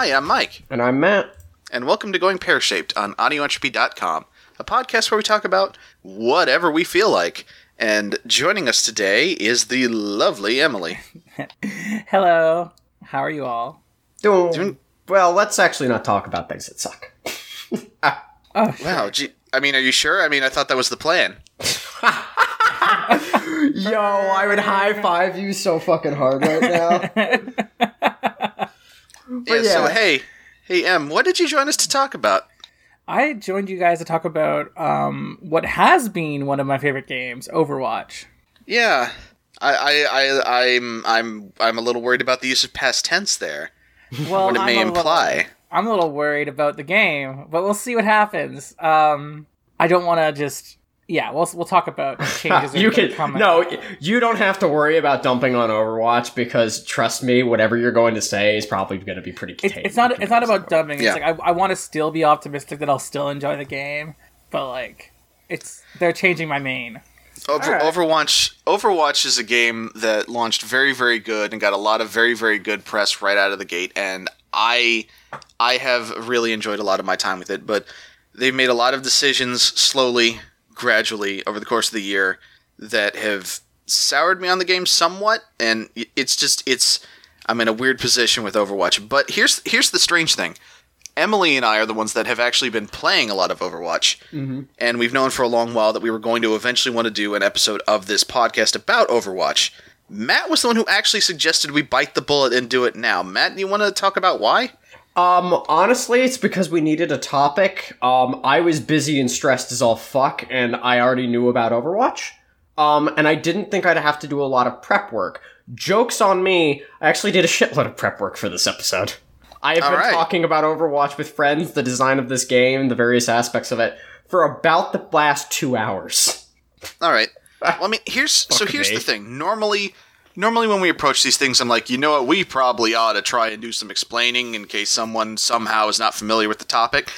Hi, I'm Mike, And I'm Matt. and welcome to Going Pear Shaped on AudioEntropy.com, a podcast where we talk about whatever we feel like. And joining us today is the lovely Emily. Hello. How are you all? Doing, Doing- well. Let's actually not talk about things that suck. Oh, Wow, gee, I mean, are you sure? I mean, I thought that was the plan. Yo, I would high five you so fucking hard right now. Yeah, so hey, hey, Em, what did you join us to talk about? I joined you guys to talk about um, what has been one of my favorite games, Overwatch. Yeah, I, I, I, I'm, I'm, I'm a little worried about the use of past tense there. Well, What it I'm may a little- imply. I'm a little worried about the game, but we'll see what happens. Um, I don't want to just. Yeah, we'll we'll talk about changes. you can come no, you don't have to worry about dumping on Overwatch because trust me, whatever you're going to say is probably going to be pretty. It's, it's not. It's not about dumping. Yeah. It's like I, I want to still be optimistic that I'll still enjoy the game, but like, it's they're changing my main. Over, Alright. Overwatch Overwatch is a game that launched very very good and got a lot of very very good press right out of the gate and I I have really enjoyed a lot of my time with it but they've made a lot of decisions slowly gradually over the course of the year that have soured me on the game somewhat and it's just it's I'm in a weird position with Overwatch but here's here's the strange thing Emily and I are the ones that have actually been playing a lot of Overwatch. Mm-hmm. And we've known for a long while that we were going to eventually want to do an episode of this podcast about Overwatch. Matt was the one who actually suggested we bite the bullet and do it now. Matt, do you want to talk about why? Um, honestly, it's because we needed a topic. Um, I was busy and stressed as all fuck, and I already knew about Overwatch. Um, and I didn't think I'd have to do a lot of prep work. Joke's on me, I actually did a shitload of prep work for this episode. I have All been right. talking about Overwatch with friends, the design of this game, the various aspects of it, for about the last two hours. All right. Well, I mean, here's so here's me. the thing. Normally, normally when we approach these things, I'm like, you know what? We probably ought to try and do some explaining in case someone somehow is not familiar with the topic.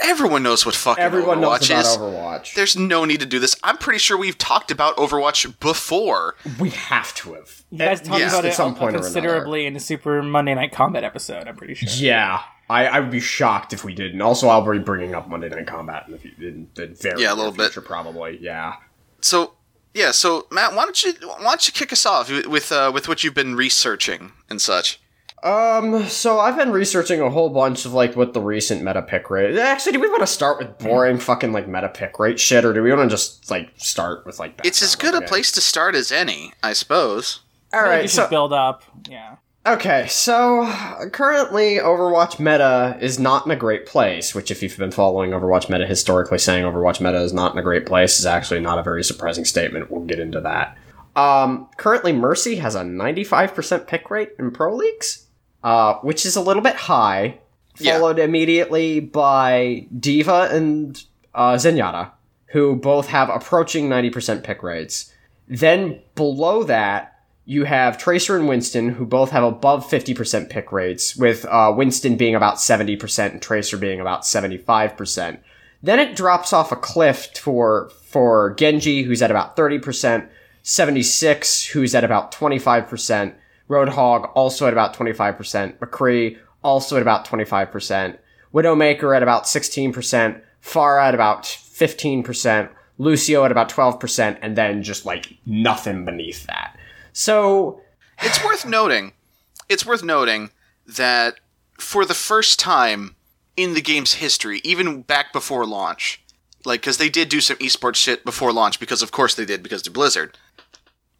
Everyone knows what fucking Everyone Overwatch knows about is. Overwatch. There's no need to do this. I'm pretty sure we've talked about Overwatch before. we have to have. You guys At talked least about at some point considerably in the Super Monday Night Combat episode. I'm pretty sure. Yeah, I, I would be shocked if we didn't. Also, I'll be bringing up Monday Night Combat in the, fu- in the very Yeah, a near little bit. probably. Yeah. So yeah, so Matt, why don't you why don't you kick us off with with, uh, with what you've been researching and such? Um. So I've been researching a whole bunch of like what the recent meta pick rate. Actually, do we want to start with boring fucking like meta pick rate shit, or do we want to just like start with like? It's as background good a on place to start as any, I suppose. game? All I right. you So should build up. Yeah. Okay, so currently Overwatch meta is not in a great place, which if you've been following Overwatch meta historically saying Overwatch meta is not in a great place is actually not a very surprising statement. We'll get into that. Um, currently Mercy has a 95% pick rate in pro leagues, uh, which is a little bit high, Yeah. followed immediately by D.Va and uh, Zenyatta, who both have approaching 90% pick rates. Then below that, you have Tracer and Winston, who both have above 50% pick rates, with uh, Winston being about 70% and Tracer being about 75%. Then it drops off a cliff for for Genji, who's at about 30%, 76, who's at about 25%, Roadhog also at about 25%, McCree also at about 25%, Widowmaker at about 16%, Pharah at about 15%, Lucio at about 12%, and then just like nothing beneath that. So, It's worth noting. It's worth noting that for the first time in the game's history, even back before launch, like because they did do some esports shit before launch, because of course they did because they're Blizzard.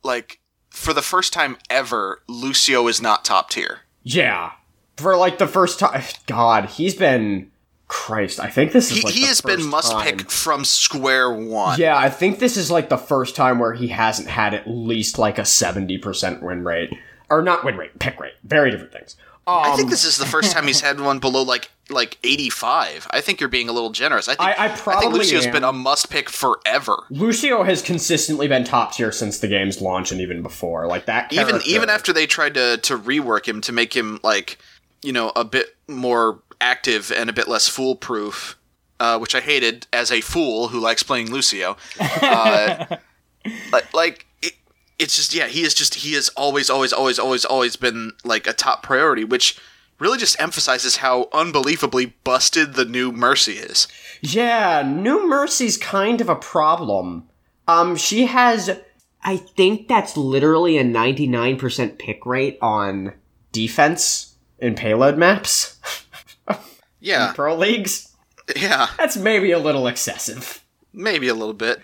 Like for the first time ever, Lucio is not top tier. yeah. For like the first time, God, he's been. Christ, I think this is He, like he the has been first must time- pick from square one. Yeah, I think this is like the first time where he hasn't had at least like a 70% win rate. Or not win rate, pick rate. Very different things. Um, I think this is the first time he's had one below like like 85. I think you're being a little generous. I think I- I think probably Lucio's am. been a must pick forever. Lucio has consistently been top tier since the game's launch and even before. Like that Even even after they tried to to rework him to make him like, you know, a bit more active and a bit less foolproof. Uh, which I hated as a fool who likes playing Lucio. Uh, like, like it, it's just yeah, he is just he has always always always always always been like a top priority, which really just emphasizes how unbelievably busted the new Mercy is. Yeah, New Mercy's kind of a problem. Um, she has, I think that's literally a 99% pick rate on defense in payload maps. Yeah, Pro leagues. yeah, That's maybe a little excessive. maybe a little bit.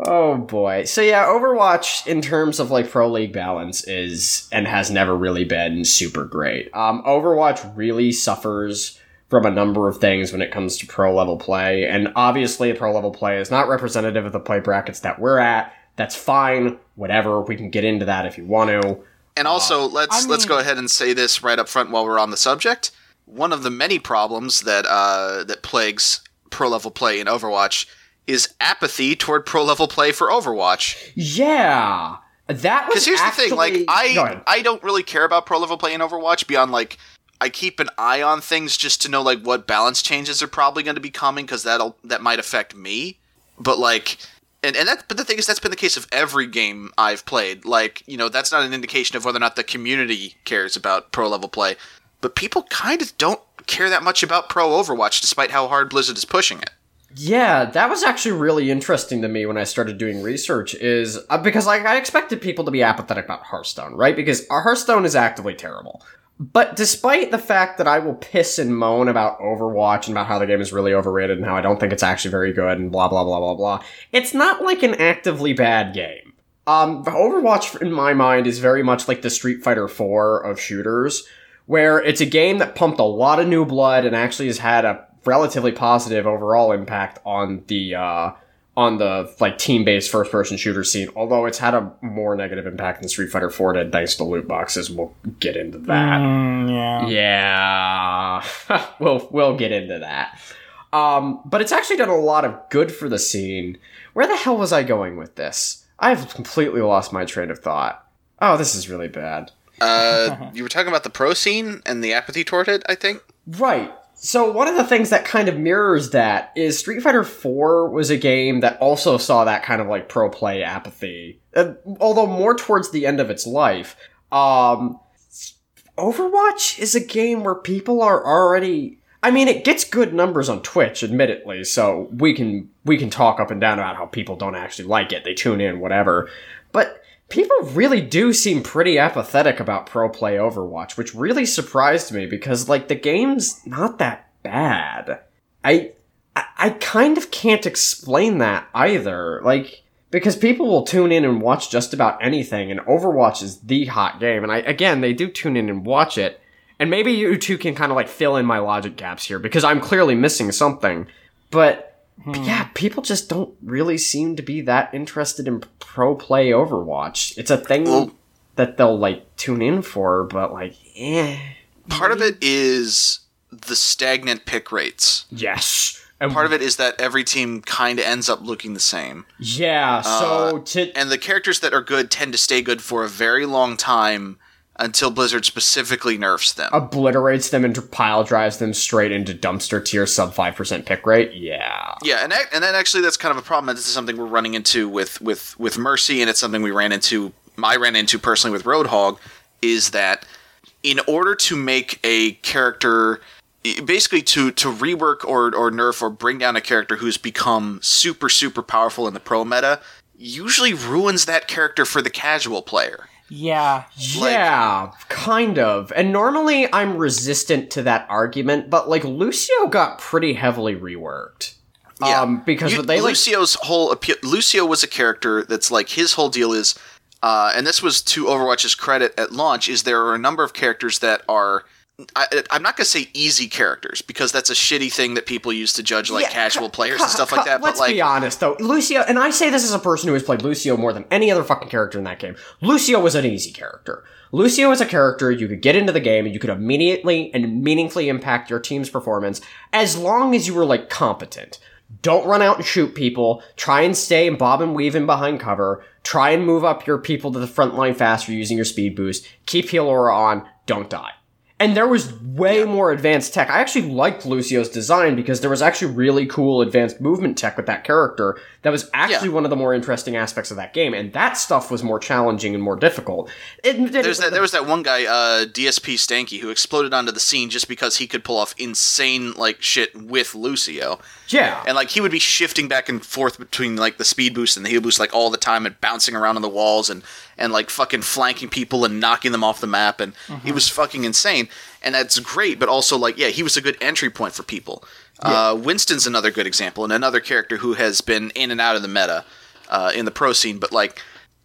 Oh boy. So yeah, Overwatch in terms of like pro league balance is and has never really been super great. Um, Overwatch really suffers from a number of things when it comes to pro level play, and obviously pro level play is not representative of the play brackets that we're at. That's fine. Whatever. We can get into that if you want to. And also, let's I let's go ahead and say this right up front while we're on the subject. One of the many problems that uh, that plagues pro level play in Overwatch is apathy toward pro level play for Overwatch. Yeah. That was Because here's the thing, like I. I don't really care about pro level play in Overwatch beyond like I keep an eye on things just to know like what balance changes are probably going to be coming because that'll that might affect me. But like and, and that but the thing is that's been the case of every game I've played. Like, you know, that's not an indication of whether or not the community cares about pro level play. But people kind of don't care that much about pro Overwatch despite how hard Blizzard is pushing it. Yeah, that was actually really interesting to me when I started doing research. Is uh, because like I expected people to be apathetic about Hearthstone, right? Because Hearthstone is actively terrible. But despite the fact that I will piss and moan about Overwatch and about how the game is really overrated and how I don't think it's actually very good and blah blah blah blah blah, it's not like an actively bad game. Um, Overwatch in my mind is very much like the Street Fighter 4 of shooters, where it's a game that pumped a lot of new blood and actually has had a relatively positive overall impact on the uh, on the like team-based first-person shooter scene. Although it's had a more negative impact than Street Fighter 4 did, thanks to loot boxes. We'll get into that. Mm, yeah. Yeah, we'll we'll get into that. Um, but it's actually done a lot of good for the scene. Where the hell was I going with this? I've completely lost my train of thought. Oh, this is really bad. Uh, you were talking about the pro scene and the apathy toward it, I think. Right. So one of the things that kind of mirrors that is Street Fighter 4 was a game that also saw that kind of like pro play apathy. Uh, although more towards the end of its life. Um Overwatch is a game where people are already I mean it gets good numbers on Twitch admittedly, so we can we can talk up and down about how people don't actually like it. They tune in whatever. But people really do seem pretty apathetic about pro play Overwatch, which really surprised me because like the game's not that bad. I I, kind of can't explain that either. Like because people will tune in and watch just about anything and Overwatch is the hot game and I again they do tune in and watch it. And maybe you two can kind of like fill in my logic gaps here because I'm clearly missing something. But but yeah, people just don't really seem to be that interested in pro play Overwatch. It's a thing Well- that they'll like tune in for, but like, eh. Part of it is the stagnant pick rates. Yes. And Part of it is that every team kind of ends up looking the same. yeah. So to And the characters that are good tend to stay good for a very long time until Blizzard specifically nerfs them. obliterates them and pile drives them straight into dumpster tier sub five percent pick rate. Yeah. Yeah, and and then actually that's kind of a problem. This is something we're running into with with with Mercy, and it's something we ran into. I ran into personally with Roadhog, is that in order to make a character, basically to to rework or or nerf or bring down a character who's become super super powerful in the pro meta, usually ruins that character for the casual player. Yeah. Yeah, kind of. And normally I'm resistant to that argument, but like Lucio got pretty heavily reworked. Yeah. Um, because You- they like Lucio's whole appeal. Lucio was a character that's like his whole deal is, uh, and this was to Overwatch's credit at launch. Is there are a number of characters that are. I, I'm not gonna say easy characters because that's a shitty thing that people use to judge like Yeah, casual players cu- and stuff cu- like that. But let's but like, be honest, though, Lucio, and I say this as a person who has played Lucio more than any other fucking character in that game. Lucio was an easy character. Lucio is a character you could get into the game and you could immediately and meaningfully impact your team's performance as long as you were like competent. Don't run out and shoot people. Try and stay and bob and weave in behind cover. Try and move up your people to the front line faster using your speed boost. Keep heal aura on. Don't die. And there was way more advanced tech. I actually liked Lucio's design because there was actually really cool advanced movement tech with that character. That was actually Yeah. one of the more interesting aspects of that game, and that stuff was more challenging and more difficult. It, There's that, there was that one guy, uh, DSP Stanky, who exploded onto the scene just because he could pull off insane like shit with Lucio, yeah, and like he would be shifting back and forth between like the speed boost and the heal boost like all the time, and bouncing around on the walls and and like fucking flanking people and knocking them off the map, and he was fucking insane, and that's great. But also like yeah, he was a good entry point for people. Uh, Winston's another good example, and another character who has been in and out of the meta uh, in the pro scene, but like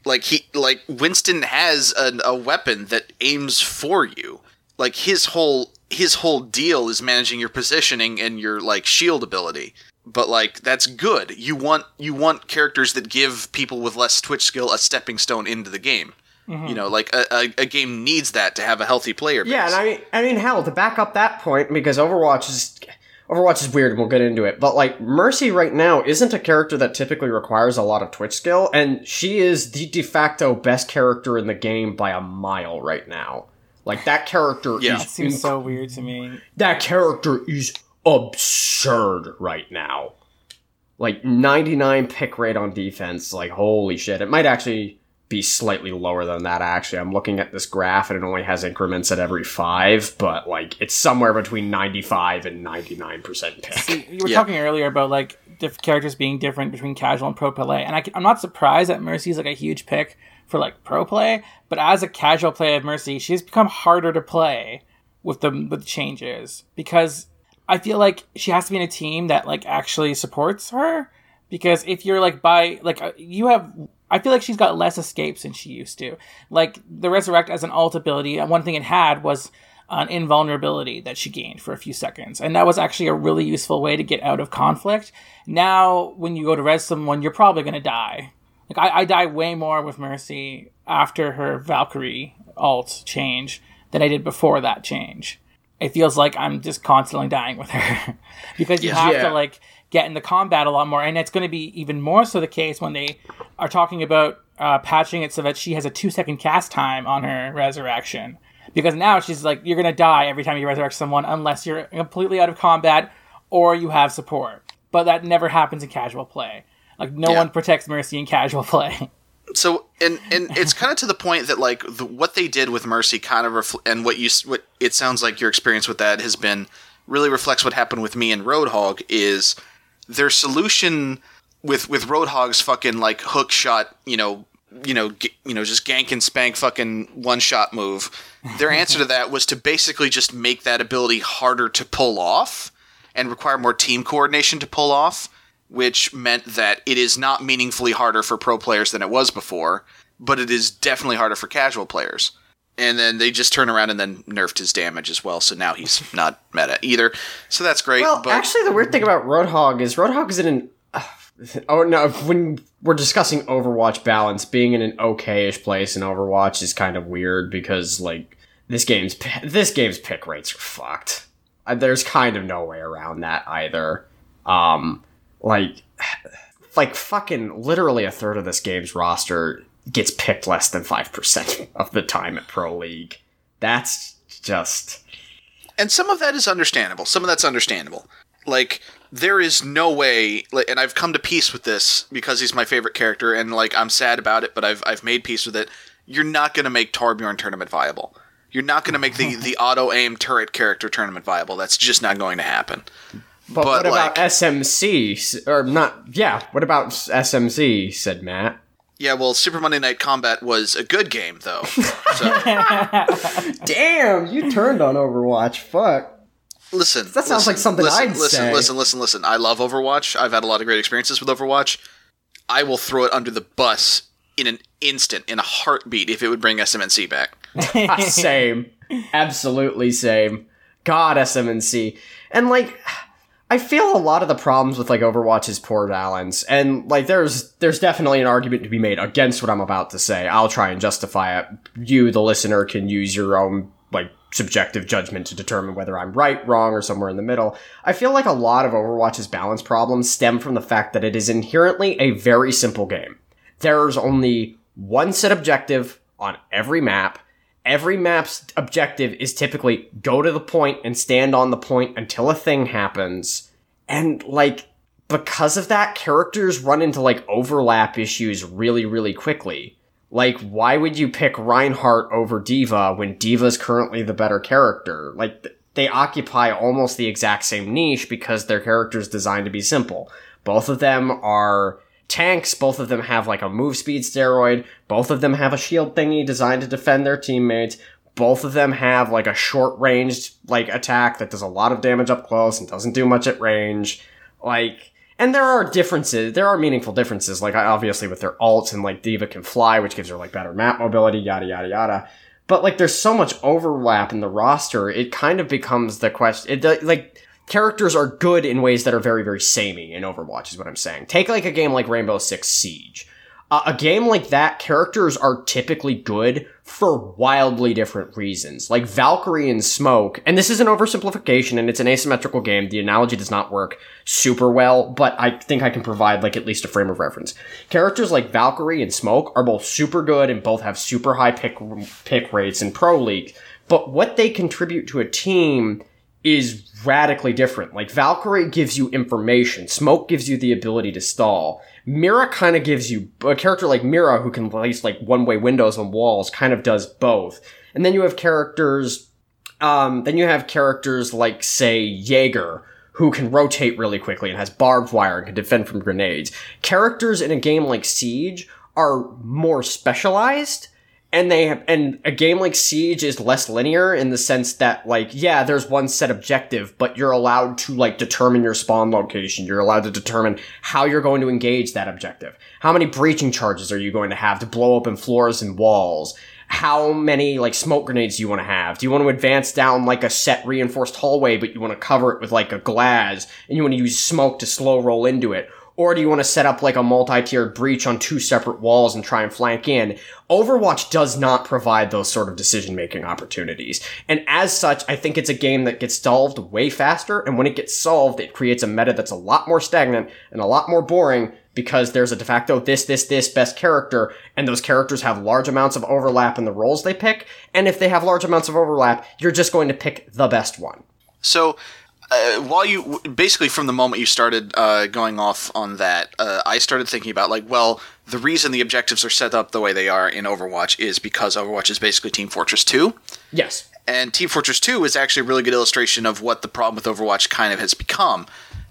like he like Winston has an, a weapon that aims for you. Like his whole his whole deal is managing your positioning and your like shield ability. But like that's good. You want you want characters that give people with less Twitch skill a stepping stone into the game. You know, like a, a, a game needs that to have a healthy player base. Yeah, and I mean, I mean, hell, to back up that point, because Overwatch is Overwatch is weird, and we'll get into it. But like, Mercy right now isn't a character that typically requires a lot of Twitch skill, and she is the de facto best character in the game by a mile right now. Like that character Yeah. is It seems inc- so weird to me. that character is absurd right now. Like 99 pick rate on defense, like holy shit. It might actually be slightly lower than that actually. I'm looking at this graph and it only has increments at every 5, but like it's somewhere between 95 and 99% pick. See, you were Yeah. talking earlier about like diff- characters being different between casual and pro play, and I, am not surprised that Mercy's like a huge pick for like pro play. But as a casual player of Mercy, she's become harder to play with the with changes because I feel like she has to be in a team that like actually supports her. Because if you're like by like uh, you have, I feel like she's got less escapes than she used to. Like the resurrect as an alt ability, and one thing it had was an invulnerability that she gained for a few seconds, and that was actually a really useful way to get out of conflict. Now, when you go to res someone, you're probably gonna die. Like I, I die way more with Mercy after her Valkyrie alt change than I did before that change. It feels like I'm just constantly dying with her because you Yeah. have to like get into combat a lot more, and it's going to be even more so the case when they are talking about uh, patching it so that she has a two second cast time on her resurrection. Because now she's like, you're gonna die every time you resurrect someone unless you're completely out of combat or you have support. But that never happens in casual play. Like no Yeah. one protects Mercy in casual play. so and and it's kind of to the point that like the, what they did with Mercy kind of refl- and what you what it sounds like your experience with that has been really reflects what happened with me and Roadhog is their solution with with Roadhog's fucking like hook shot, you know, you know, g- you know, just gank and spank fucking one shot move. Their answer to that was to basically just make that ability harder to pull off and require more team coordination to pull off, which meant that it is not meaningfully harder for pro players than it was before, but it is definitely harder for casual players. And then they just turn around and then nerfed his damage as well, so now he's not meta either. So that's great. Well, but actually, the weird thing about Roadhog is Roadhog is in an. oh no! When we're discussing Overwatch balance, being in an okay-ish place in Overwatch is kind of weird because like this game's this game's pick rates are fucked. Uh, There's kind of no way around that either. Um, like, like fucking literally a third of this game's roster gets picked less than five percent of the time at Pro League. That's just and some of that is understandable. Some of that's understandable. Like there is no way, like, and I've come to peace with this because he's my favorite character, and like I'm sad about it, but I've I've made peace with it. You're not going to make Torbjorn tournament viable. You're not going to make the the auto aim turret character tournament viable. That's just not going to happen. But, But, what about SMC? Or not, yeah, what about SMC, said Matt. Yeah, well, Super Monday Night Combat was a good game though. So Damn, you turned on Overwatch, fuck. listen, That sounds listen, like something listen, I'd say. listen, say. Listen, listen, listen. I love Overwatch. I've had a lot of great experiences with Overwatch. I will throw it under the bus in an instant, in a heartbeat, if it would bring SMNC back. same. Absolutely same. God, SMNC. And like, I feel a lot of the problems with like Overwatch's poor balance, and like there's there's definitely an argument to be made against what I'm about to say. I'll try and justify it. You, the listener, can use your own like subjective judgment to determine whether I'm right, wrong, or somewhere in the middle. I feel like a lot of Overwatch's balance problems stem from the fact that it is inherently a very simple game. There's only one set objective on every map, every map's objective is typically go to the point and stand on the point until a thing happens. And like because of that, characters run into like overlap issues really, really quickly. Like, why would you pick Reinhardt over D.Va when D.Va's currently the better character? Like, they occupy almost the exact same niche because their character's designed to be simple. Both of them are tanks, both of them have like a move speed steroid, both of them have a shield thingy designed to defend their teammates, both of them have like a short ranged like attack that does a lot of damage up close and doesn't do much at range. Like, and there are differences. There are meaningful differences, like obviously with their ults and like D.Va can fly, which gives her like better map mobility, yada yada yada. But like, there's so much overlap in the roster, it kind of becomes the question. It like characters are good in ways that are very very samey in Overwatch is what I'm saying. Take like a game like Rainbow Six Siege. Uh, a game like that, characters are typically good for wildly different reasons. Like Valkyrie and Smoke, and this is an oversimplification and it's an asymmetrical game. The analogy does not work super well, but I think I can provide like at least a frame of reference. Characters like Valkyrie and Smoke are both super good and both have super high pick pick rates in Pro League, but what they contribute to a team is radically different. Like Valkyrie gives you information, Smoke gives you the ability to stall. Mira kind of gives you a character like Mira who can place like one way windows on walls kind of does both. And then you have characters, um, then you have characters like say Jaeger who can rotate really quickly and has barbed wire and can defend from grenades. Characters in a game like Siege are more specialized and they have, and a game like Siege is less linear in the sense that like yeah, there's one set objective, but you're allowed to like determine your spawn location. You're allowed to determine how you're going to engage that objective. How many breaching charges are you going to have to blow open floors and walls? How many like smoke grenades do you want to have? Do you want to advance down like a set reinforced hallway, but you want to cover it with like a glass and you want to use smoke to slow roll into it? Or do you want to set up like a multi-tiered breach on two separate walls and try and flank in? Overwatch does not provide those sort of decision-making opportunities. And as such, I think it's a game that gets solved way faster, and when it gets solved, it creates a meta that's a lot more stagnant and a lot more boring because there's a de facto this, this, this best character, and those characters have large amounts of overlap in the roles they pick, and if they have large amounts of overlap, you're just going to pick the best one. So uh, while you basically from the moment you started uh, going off on that, uh, I started thinking about like, well, the reason the objectives are set up the way they are in Overwatch is because Overwatch is basically Team Fortress 2. Yes. And Team Fortress 2 is actually a really good illustration of what the problem with Overwatch kind of has become.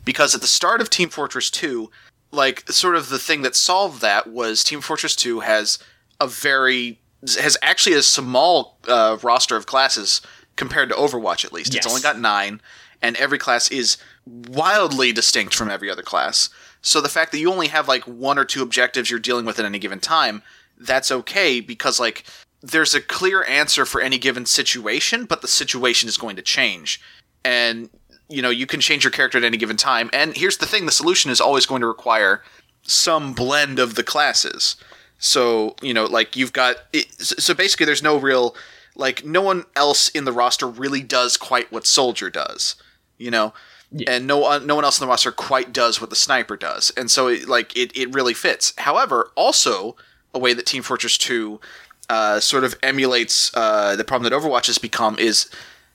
Because at the start of Team Fortress 2, like, sort of the thing that solved that was Team Fortress 2 has a very. has actually a small uh, roster of classes compared to Overwatch, at least. Yes. It's only got nine and every class is wildly distinct from every other class. So the fact that you only have like one or two objectives you're dealing with at any given time, that's okay because like there's a clear answer for any given situation, but the situation is going to change. And you know, you can change your character at any given time. And here's the thing, the solution is always going to require some blend of the classes. So, you know, like you've got it, so basically there's no real like no one else in the roster really does quite what Soldier does you know, yeah. and no uh, no one else in the roster quite does what the sniper does, and so it, like it it really fits. However, also a way that Team Fortress Two uh, sort of emulates uh, the problem that Overwatch has become is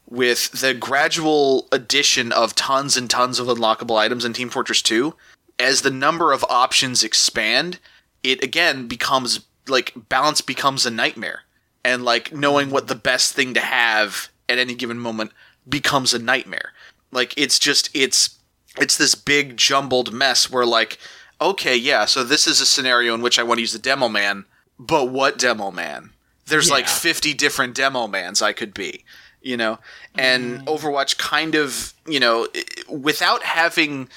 with the gradual addition of tons and tons of unlockable items in Team Fortress 2, as the number of options expand, it again becomes like balance becomes a nightmare. And like knowing what the best thing to have at any given moment becomes a nightmare. Like it's just it's it's this big jumbled mess where like okay, yeah, so this is a scenario in which I want to use the demo man, but what demo man? There's yeah. like 50 different demo mans I could be, you know? And mm. Overwatch kind of, you know, without having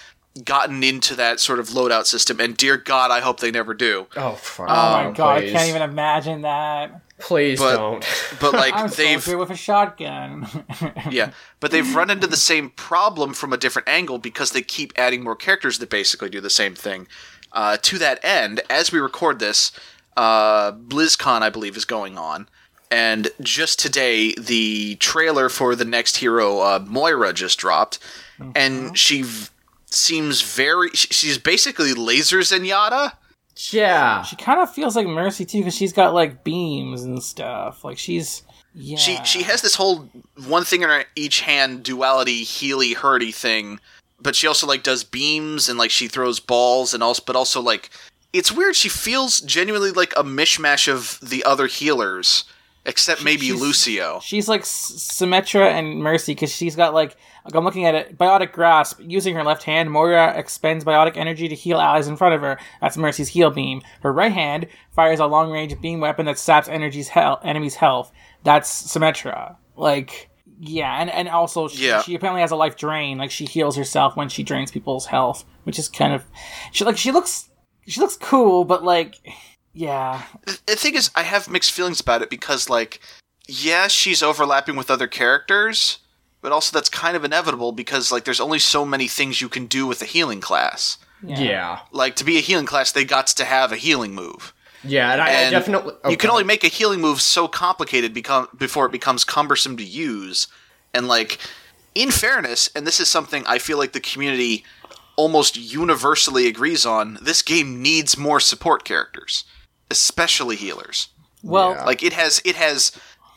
gotten into that sort of loadout system and dear god, I hope they never do. Oh, fuck. oh my god, please. I can't even imagine that. Please but, don't. But like I'm they've with a shotgun. yeah, but they've run into the same problem from a different angle because they keep adding more characters that basically do the same thing. Uh, to that end, as we record this, uh, BlizzCon I believe is going on, and just today the trailer for the next hero uh, Moira just dropped, mm-hmm. and she v- seems very. She's basically laser Zenyatta yeah. She kind of feels like Mercy too because she's got like beams and stuff. Like she's Yeah. She she has this whole one thing in her each hand duality healy hurdy thing, but she also like does beams and like she throws balls and also but also like it's weird. She feels genuinely like a mishmash of the other healers, except maybe she's- Lucio. She's like Symmetra and Mercy because she's got like, like I'm looking at it. Biotic grasp using her left hand. Moira expends biotic energy to heal allies in front of her. That's Mercy's heal beam. Her right hand fires a long range beam weapon that saps energy's hel- enemy's health. That's Symmetra. Like yeah, and and also she, Yeah. she apparently has a life drain. Like she heals herself when she drains people's health, which is kind of she like she looks she looks cool, but like yeah, The the thing is, I have mixed feelings about it because like, yeah, she's overlapping with other characters, but also that's kind of inevitable because like there's only so many things you can do with a healing class. yeah. Yeah. Like to be a healing class, they got to have a healing move. Yeah, and I, I And definitely. Oh, you can only make a healing move so complicated become before it becomes cumbersome to use. And like, in fairness, and this is something I feel like the community almost universally agrees on, this game needs more support characters, especially healers. Well, Yeah. Like it has, it has.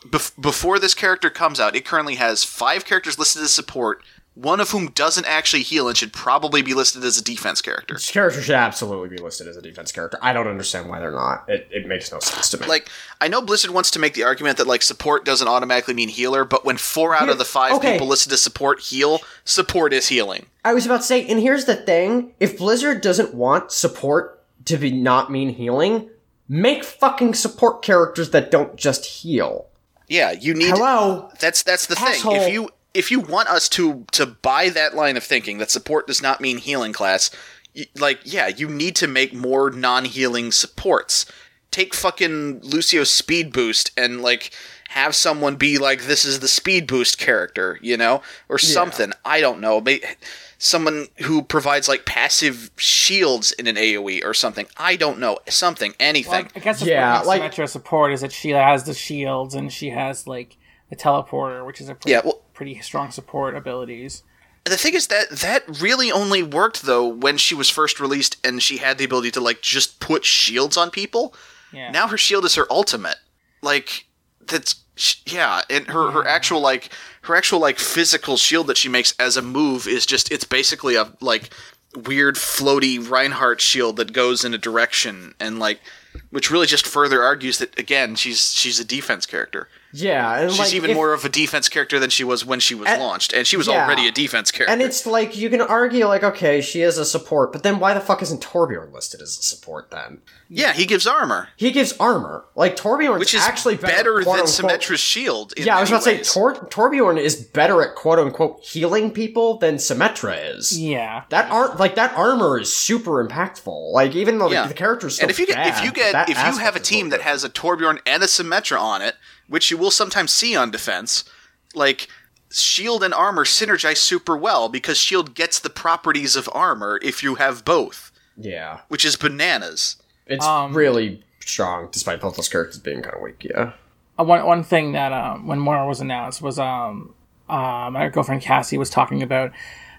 Bef- before this character comes out, it currently has five characters listed as support, one of whom doesn't actually heal and should probably be listed as a defense character. This character should absolutely be listed as a defense character. I don't understand why they're not. It, it makes no sense to me. like I know Blizzard wants to make the argument that like support doesn't automatically mean healer, but when four out of the five okay. people listed as support heal, support is healing. I was about to say, and here's the thing: if Blizzard doesn't want support to be not mean healing, make fucking support characters that don't just heal. Yeah, you need Hello. that's that's the Asshole. thing. If you if you want us to to buy that line of thinking that support does not mean healing class, y- like yeah, you need to make more non-healing supports. Take fucking Lucio's speed boost and like have someone be like this is the speed boost character, you know, or something. I don't know. May- Someone who provides like passive shields in an AOE or something. I don't know. Something, anything. Well, I guess the Yeah, yeah, like- Symmetra support is that she has the shields and she has like the teleporter, which is a pretty, Yeah, well- pretty strong support abilities. The thing is that that really only worked though when she was first released and she had the ability to like just put shields on people. Yeah. Now her shield is her ultimate. Like that's sh- yeah, and her her actual like her actual like physical shield that she makes as a move is just it's basically a like weird floaty Reinhardt shield that goes in a direction and like which really just further argues that again she's she's a defense character. Yeah, and She's like, even if- more of a defense character than she was when she was And- launched, and she was yeah. already a defense character. And it's like you can argue like, okay, she is a support, but then why the fuck isn't Torbjorn listed as a support then? yeah, he gives armor. He gives armor. Like Torbjorn's which is actually better, better, than unquote- Symmetra's shield. in Yeah, I was about to say ways. Tor- Torbjorn is better at quote unquote healing people than Symmetra is. Yeah. That ar- like that armor is super impactful. Like even though Yeah. the, the character's still and if you get bad, if you get if you have a team that has a Torbjorn and a Symmetra on it, which you will sometimes see on defense, like shield and armor synergize super well because shield gets the properties of armor if you have both, yeah, which is bananas. it's Um, really strong despite both those characters being kind of weak. Yeah, Uh, one one thing that um, when Moira was announced was um, uh, my girlfriend Cassie was talking about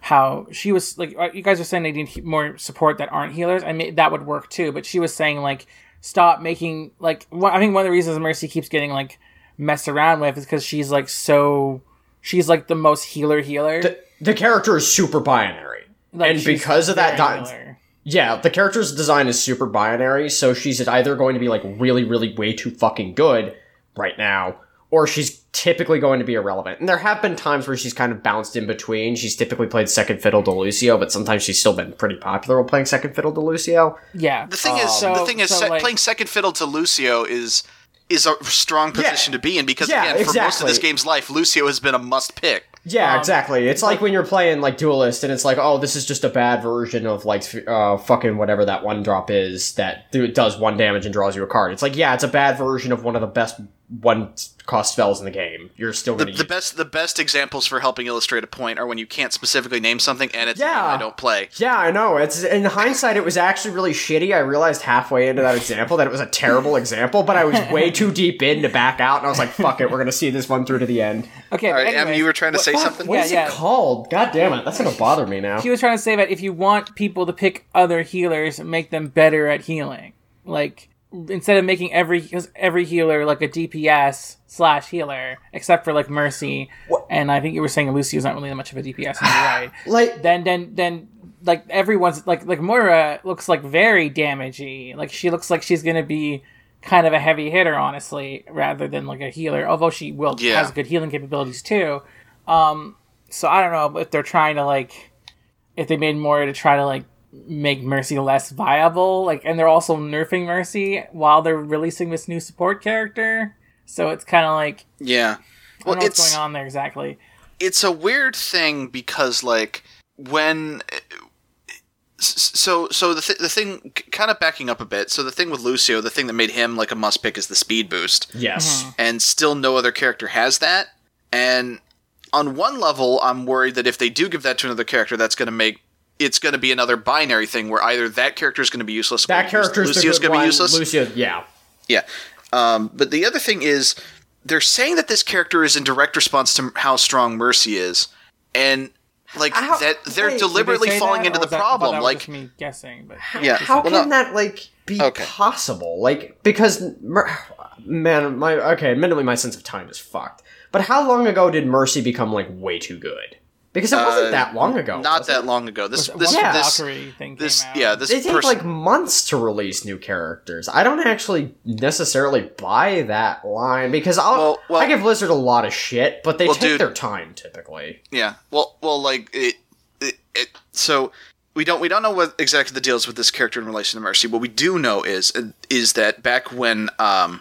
how she was like uh, you guys are saying they need more support that aren't healers. I mean that would work too, but she was saying like stop making like one, I think one of the reasons Mercy keeps getting like messed around with is because she's like so she's like the most healer healer. the, the character is super binary, Like, and because of that, di- yeah, the character's design is super binary. So she's either going to be like really, really way too fucking good right now, or she's typically going to be irrelevant. And there have been times where she's kind of bounced in between. She's typically played second fiddle to Lucio, but sometimes she's still been pretty popular with playing second fiddle to Lucio. yeah. The thing is, So- the thing is, so, se- like- playing second fiddle to Lucio is is a strong position to be in because Yeah, again, for most of this game's life, Lucio has been a must pick. Yeah, Um, exactly. It's like when you're playing like Duelyst, and it's like, oh, this is just a bad version of like uh, fucking whatever that one drop is that do- does one damage and draws you a card. It's like, yeah, it's a bad version of one of the best one cost spells in the game. You're still The, gonna the use. best the best examples for helping illustrate a point are when you can't specifically name something and it's Yeah. I don't play. Yeah, I know. It's in hindsight, it was actually really shitty. I realized halfway into that example that it was a terrible example, but I was way too deep in to back out, and I was like, "Fuck it, we're gonna see this one through to the end." Okay, All but right, Em, you were trying to say Fuck, something. What Yeah, is yeah. it called? God damn it, that's gonna bother me now. She was trying to say that if you want people to pick other healers, make them better at healing. Like instead of making every every healer like a DPS slash healer, except for like Mercy, and I think you were saying Lucio's not really that much of a DPS. Right. Like then then then like everyone's like like Moira looks like very damagey. Like she looks like she's gonna be kind of a heavy hitter, honestly, rather than like a healer. Although she will Yeah. has good healing capabilities too. Um, so I don't know if they're trying to like if they made Moira to try to like make Mercy less viable. Like, and they're also nerfing Mercy while they're releasing this new support character. So it's kind of like Yeah. I Well, don't know what's going on there exactly. it's a weird thing because like when so so the th- the thing kind of backing up a bit. So the thing with Lucio, the thing that made him like a must pick is the speed boost. yes, mm-hmm. and still no other character has that. And on one level, I'm worried that if they do give that to another character, that's going to make it's going to be another binary thing where either that character is going to be useless, or that character Lucio's the good going to be useless. Lucio, yeah. Yeah. Um, but the other thing is, they're saying that this character is in direct response to how strong Mercy is, and like How- that they're wait, deliberately they falling that, into the that- I thought problem. that was Like just me guessing, but Yeah. How Well, can no. that like be Okay. possible? Like because man, my okay, admittedly my sense of time is fucked. But how long ago did Mercy become like way too good? Because it wasn't Uh, that long ago. not that it? long ago. This once this Yeah. this thing this came out. yeah this They take person like months to release new characters. I don't actually necessarily buy that line because I'll, Well- well- I give Blizzard a lot of shit, but they Well, take dude- their time typically. Yeah. Well, well, like it, it, it. So we don't we don't know what exactly the deal is with this character in relation to Mercy. What we do know is is that back when um,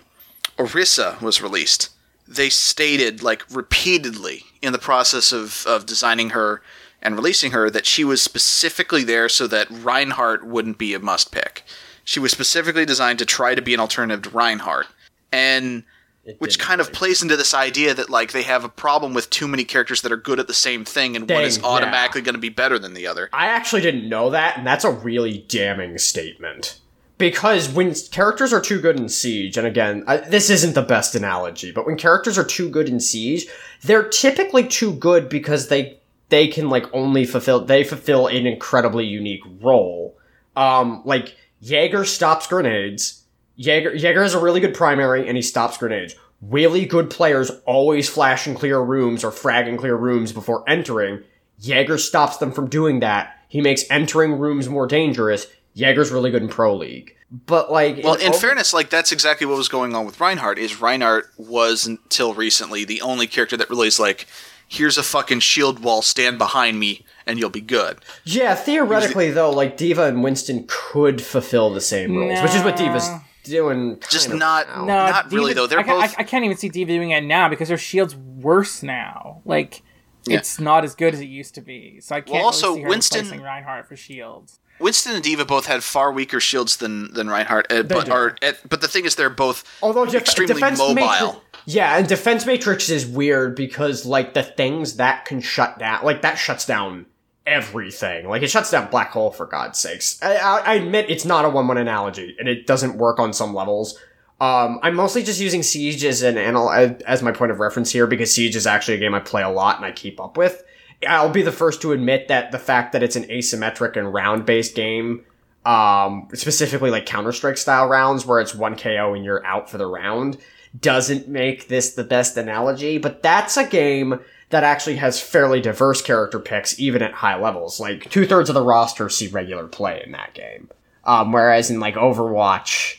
Orisa was released, they stated like repeatedly in the process of of designing her and releasing her that she was specifically there so that Reinhardt wouldn't be a must pick. She was specifically designed to try to be an alternative to Reinhardt. And It which kind of plays into this idea that like they have a problem with too many characters that are good at the same thing and one is yeah. automatically going to be better than the other I actually didn't know that, and that's a really damning statement. Because when characters are too good in Siege, and again, I, this isn't the best analogy, but when characters are too good in Siege, they're typically too good because they they can like only fulfill they fulfill an incredibly unique role. Um, like Jaeger stops grenades. Jaeger Jaeger is a really good primary, and he stops grenades. Really good players always flash and clear rooms or frag and clear rooms before entering. Jaeger stops them from doing that. He makes entering rooms more dangerous. Jaeger's really good in Pro League. But like well in over- fairness like that's exactly what was going on with Reinhardt is Reinhardt was until recently the only character that really is like here's a fucking shield wall stand behind me and you'll be good Yeah, theoretically though, like D.Va and Winston could fulfill the same roles, which is what D.Va's doing. Just of not- now. No, Not really, though. They're I, ca- I- both- I, can't even see D.Va doing it now because her shield's worse now. Like, Yeah. it's not as good as it used to be. So I can't Well, also, really see her Winston- replacing Reinhardt for shields. Winston and D.Va both had far weaker shields than than Reinhardt uh, but are uh, but the thing is they're both Although def- extremely defense mobile Matrix, yeah, and defense matrix is weird because like the things that can shut down, like that shuts down everything. Like it shuts down black hole for God's sakes. I, I, I admit it's not a one-one analogy, and it doesn't work on some levels. Um, I'm mostly just using Siege as an anal- as my point of reference here because Siege is actually a game I play a lot and I keep up with. I'll be the first to admit that the fact that it's an asymmetric and round-based game um, specifically like Counter Strike style rounds where it's one KO and you're out for the round, doesn't make this the best analogy. But that's a game that actually has fairly diverse character picks, even at high levels. Like two thirds of the roster see regular play in that game, um, whereas in like Overwatch.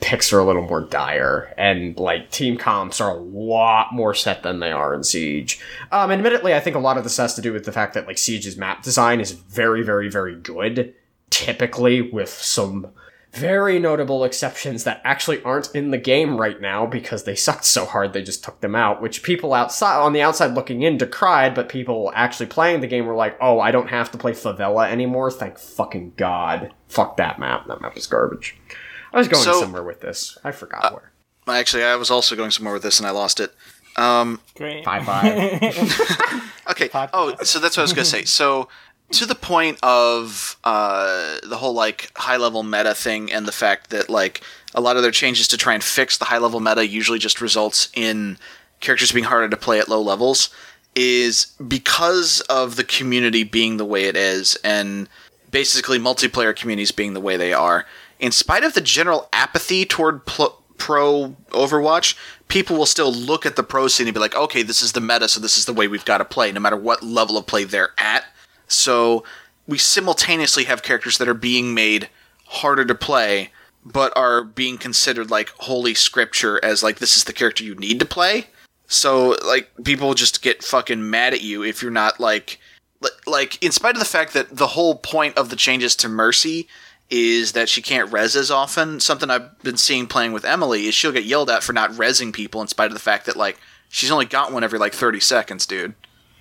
Picks are a little more dire, and like team comps are a lot more set than they are in Siege. Um, admittedly, I think a lot of this has to do with the fact that like Siege's map design is very, very, very good typically with some very notable exceptions that actually aren't in the game right now because they sucked so hard they just took them out which people outside on the outside looking in decried but people actually playing the game were like oh i don't have to play favela anymore thank fucking god. Fuck that map. That map is garbage i was going So- somewhere with this i forgot where actually I was also going somewhere with this and I lost it um Great. bye bye Okay. Oh, so that's what I was gonna say. So to the point of uh, the whole like high level meta thing and the fact that like a lot of their changes to try and fix the high level meta usually just results in characters being harder to play at low levels is because of the community being the way it is and basically multiplayer communities being the way they are, in spite of the general apathy toward pl- pro Overwatch, people will still look at the pro scene and be like, okay, this is the meta, so this is the way we've got to play, no matter what level of play they're at. So we simultaneously have characters that are being made harder to play, but are being considered like holy scripture as like this is the character you need to play. So like people just get fucking mad at you if you're not like like in spite of the fact that the whole point of the changes to Mercy is that she can't res as often. Something I've been seeing playing with Emily is she'll get yelled at for not resing people in spite of the fact that like she's only got one every like 30 seconds, dude.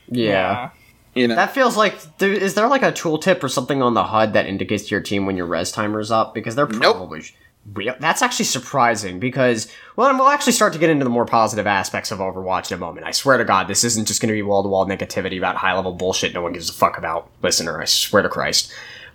Yeah. You know. That feels like there, is there like a tooltip or something on the HUD that indicates to your team when your res is up because they're Nope. probably real. That's actually surprising because well, and we'll actually start to get into the more positive aspects of Overwatch in a moment. I swear to God, this isn't just going to be wall to wall negativity about high level bullshit no one gives a fuck about. Listener, I swear to Christ.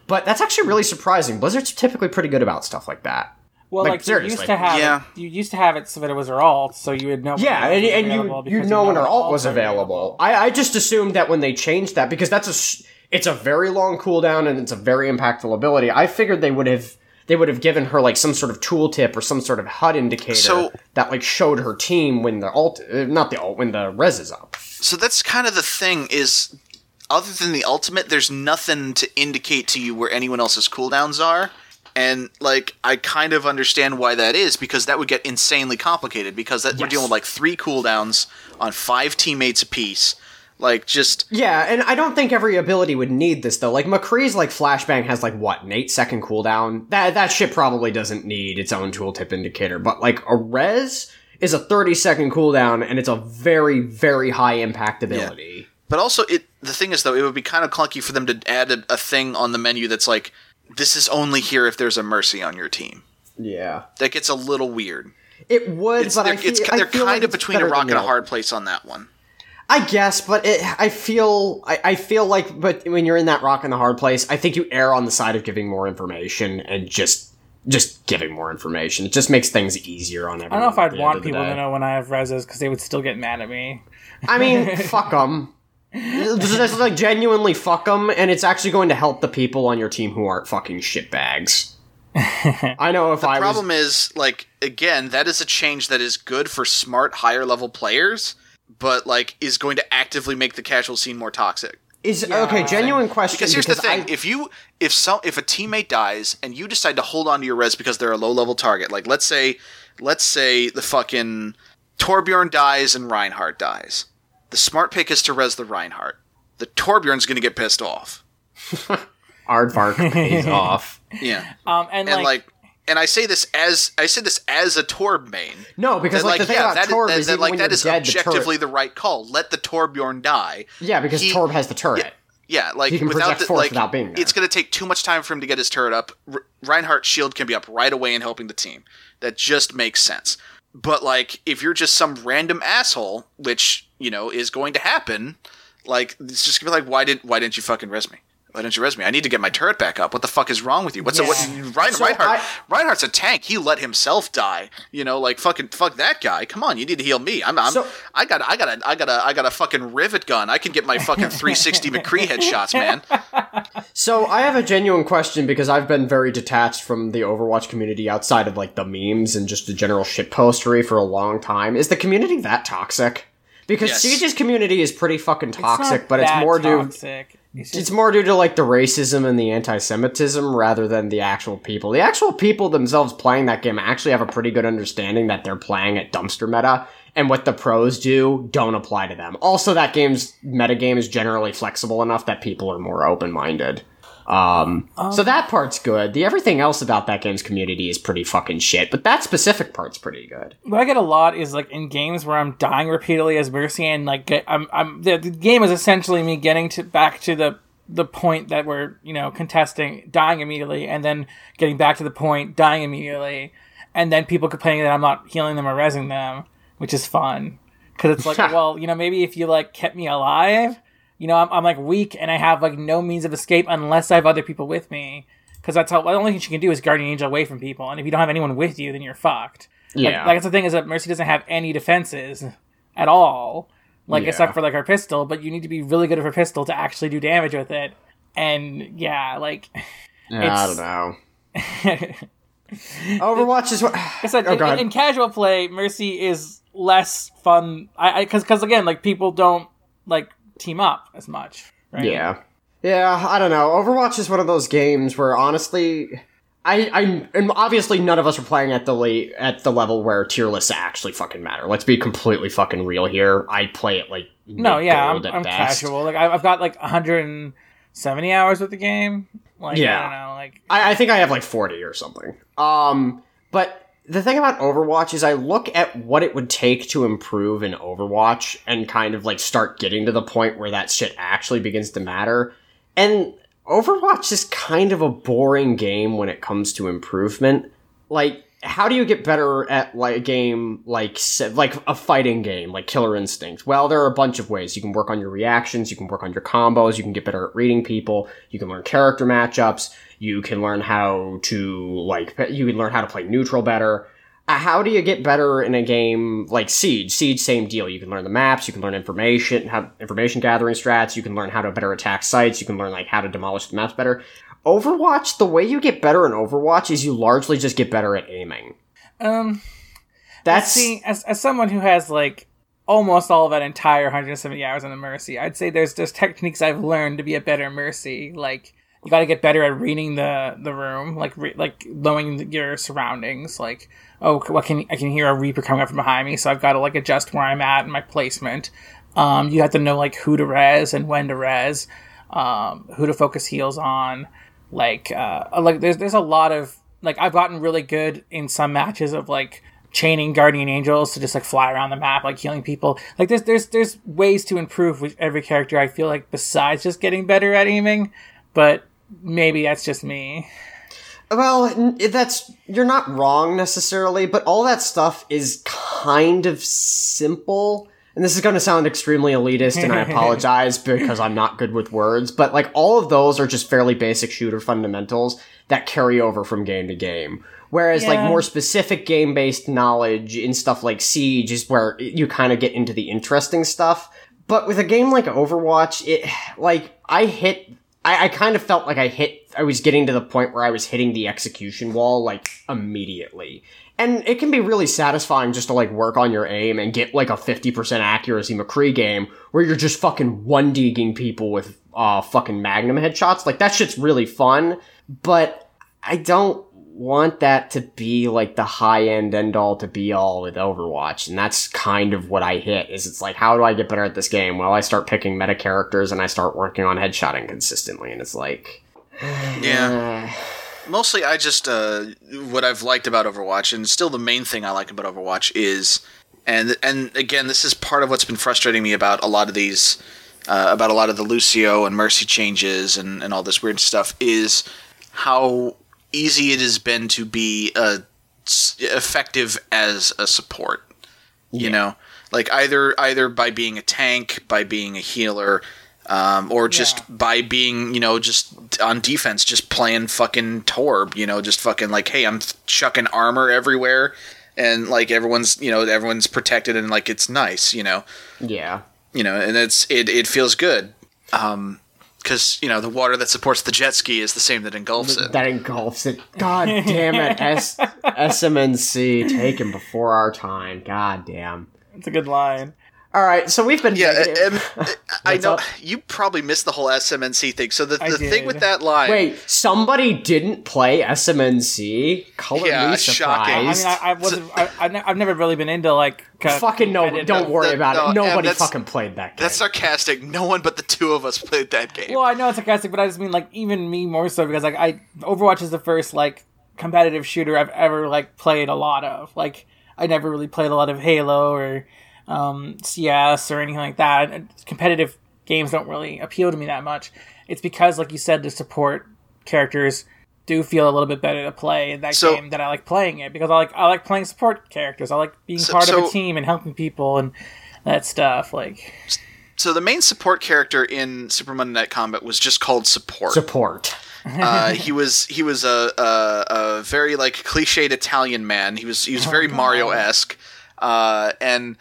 But that's actually really surprising. Blizzard's typically pretty good about stuff like that. Well, Like, like, you used to have Yeah. it, you used to have it so that it was her alt, so you would know. when Yeah, and, and you you know when her alt was available. I, I just assumed that when they changed that because that's a s- it's a very long cooldown and it's a very impactful ability. I figured they would have they would have given her like some sort of tooltip or some sort of HUD indicator So- that like showed her team when the alt uh, not the alt when the res is up. So that's kind of the thing is other than the ultimate there's nothing to indicate to you where anyone else's cooldowns are. And like I kind of understand why that is because that would get insanely complicated because that, we're dealing with like 3 cooldowns on 5 teammates apiece. Like just Yeah, and I don't think every ability would need this though. Like McCree's like flashbang has like what an eight second cooldown. That that shit probably doesn't need its own tooltip indicator. But like a res is a thirty second cooldown, and it's a very very high impact ability. But also, it the thing is though, it would be kind of clunky for them to add a, a thing on the menu that's like, this is only here if there's a mercy on your team. Yeah, That gets a little weird. it would, It's, but they're, I feel, it's, they're feel kind like of between a rock and a hard place on that one. I guess, but it, I feel, I, I feel like, but when you're in that rock and the hard place, I think you err on the side of giving more information and just, just giving more information. It just makes things easier on everyone. I don't know if I'd want people to know when I have reses because they would still get mad at me. I mean, fuck them. Just like genuinely fuck them, and it's actually going to help the people on your team who aren't fucking shitbags. I know if I was Problem is, like, again, that is a change that is good for smart, higher level players, but like is going to actively make the casual scene more toxic. is okay. Genuine question. Because here's the thing: I- if you if some if a teammate dies and you decide to hold on to your res because they're a low level target, like let's say let's say the fucking Torbjorn dies and Reinhardt dies, the smart pick is to res the Reinhardt. The Torbjorn's going to get pissed off. Aardvark is off. Yeah, Um, and, and like, like, and I say this as I say this as a Torb main. No, because That, like, the thing about that, Torb that- is that, even like when that you're is dead, objectively turret. the right call. Let the Torbjorn die. Yeah, because he- Torb has the turret. Yeah, like He can without project the, force like without being there. it's going to take too much time for him to get his turret up. R- Reinhardt's shield can be up right away and helping the team. That just makes sense. But like, if you're just some random asshole, which you know is going to happen, like it's just gonna be like, why did why didn't you fucking res me? Why didn't you res me? I need to get my turret back up. What the fuck is wrong with you? What's Yeah. a, what? Rein, So Reinhardt, I- Reinhardt's a tank. He let himself die. You know, like fucking fuck that guy. Come on, you need to heal me. I'm, I'm So- I got I got a I got a I got a fucking rivet gun. I can get my fucking 360 McCree headshots, man. So I have a genuine question because I've been very detached from the Overwatch community outside of like the memes and just the general shitpostery for a long time. Is the community that toxic? Because Yes. Siege's community is pretty fucking toxic, not but it's that more due. It's, just it's more due to like the racism and the anti-Semitism rather than the actual people. The actual people themselves playing that game actually have a pretty good understanding that they're playing at dumpster meta, and what the pros do don't apply to them. Also, that game's metagame is generally flexible enough that people are more open-minded. Um, so that part's good. The everything else about that game's community is pretty fucking shit, but that specific part's pretty good. what I get a lot is like in games where I'm dying repeatedly as Mercy and like get, I'm I'm the, the game is essentially me getting to back to the the point that we're you know contesting, dying immediately, and then getting back to the point, dying immediately, and then people complaining that I'm not healing them or resing them, which is fun because it's like well you know maybe if you like kept me alive, you know I'm, I'm like weak and I have like no means of escape unless I have other people with me. Because that's how the only thing she can do is guardian angel away from people, and if you don't have anyone with you, then you're fucked. Like, Yeah. like that's the thing is that Mercy doesn't have any defenses at all. Like Yeah. except for like her pistol, but you need to be really good at her pistol to actually do damage with it. and yeah, like Yeah, I don't know. Overwatch is what I said, Oh, in, in casual play, Mercy is less fun. I because because again, like people don't like team up as much. Right? Yeah. Yeah, I don't know. Overwatch is one of those games where honestly I, I and obviously none of us are playing at the late, at the level where tier lists actually fucking matter. Let's be completely fucking real here. I play it like No, yeah, I'm, I'm casual. Like I've got like 170 hours with the game. Like Yeah. I don't know, like I, I think I have like 40 or something. Um, but the thing about Overwatch is I look at what it would take to improve in Overwatch and kind of like start getting to the point where that shit actually begins to matter. And Overwatch is kind of a boring game when it comes to improvement. Like, how do you get better at like a game like like a fighting game like Killer Instinct? Well, there are a bunch of ways. You can work on your reactions, you can work on your combos, you can get better at reading people, you can learn character matchups, you can learn how to like you can learn how to play neutral better. Uh, How do you get better in a game like Siege? Siege, same deal. You can learn the maps, you can learn information, have information gathering strats, you can learn how to better attack sites, you can learn like how to demolish the maps better. Overwatch, the way you get better in Overwatch is you largely just get better at aiming. um. That's See, as as someone who has like almost all of that entire 170 hours on the Mercy, I'd say there's there's techniques I've learned to be a better Mercy. Like you got to get better at reading the the room, like re- like knowing your surroundings. Like oh, what can I can hear a Reaper coming up from behind me, so I've got to like adjust where I'm at and my placement. Um, you have to know like who to res and when to res, um, who to focus heals on. Like uh, like there's there's a lot of like I've gotten really good in some matches of like chaining guardian angels to just like fly around the map like healing people like there's there's there's ways to improve with every character i feel like besides just getting better at aiming but maybe that's just me well, that's you're not wrong necessarily, but all that stuff is kind of simple. And this is going to sound extremely elitist, and I apologize because I'm not good with words. But like all of those are just fairly basic shooter fundamentals that carry over from game to game. Whereas like more specific game based knowledge in stuff like Siege is where you kind of get into the interesting stuff. But with a game like Overwatch, it like I hit I, I kind of felt like I hit I was getting to the point where I was hitting the execution wall like immediately. And it can be really satisfying just to like work on your aim and get like a 50% accuracy McCree game where you're just fucking one digging people with uh fucking magnum headshots. Like that shit's really fun, but I don't want that to be like the high end end all to be all with Overwatch, and that's kind of what I hit. Is it's like, how do I get better at this game? Well, I start picking meta characters and I start working on headshotting consistently, and it's like, Yeah. eh, Mostly, I just uh, what I've liked about Overwatch, and still the main thing I like about Overwatch is, and and again, this is part of what's been frustrating me about a lot of these, uh, about a lot of the Lucio and Mercy changes and and all this weird stuff is how easy it has been to be uh, effective as a support. You know, like either either by being a tank, by being a healer, um, or just Yeah. by being you know just on defense, just playing fucking Torb. You know, just fucking like, hey, I'm chucking armor everywhere, and like everyone's you know everyone's protected and like it's nice. You know, yeah, you know, and it's it it feels good. Um, because you know the water that supports the jet ski is the same that engulfs it. that engulfs it. God damn it, S SMNC taken before our time. God damn. it's a good line All right, so we've been Yeah, negative- um, I know up? you probably missed the whole SMNC thing. So the, the thing with that line, Wait, somebody didn't play SMNC? Color Yeah, me shocking. surprised. i mean i, I wasn't I, I ne- i've never really been into like fucking no, don't worry No, about no, it. Nobody fucking played that game. that's sarcastic. No one but the two of us played that game. Well, I know it's sarcastic, but I just mean like even me more so because like I Overwatch is the first like competitive shooter I've ever like played a lot of. Like I never really played a lot of Halo or um, CS or anything like that. Competitive games don't really appeal to me that much. It's because, like you said, the support characters do feel a little bit better to play in that So- game that I like playing it because I like I like playing support characters. I like being So- part of a team and helping people and that stuff. Like so the main support character in Super Monday Night Combat was just called support. support. uh, he was he was a, a a very like cliched Italian man. He was he was very Mario esque, uh, and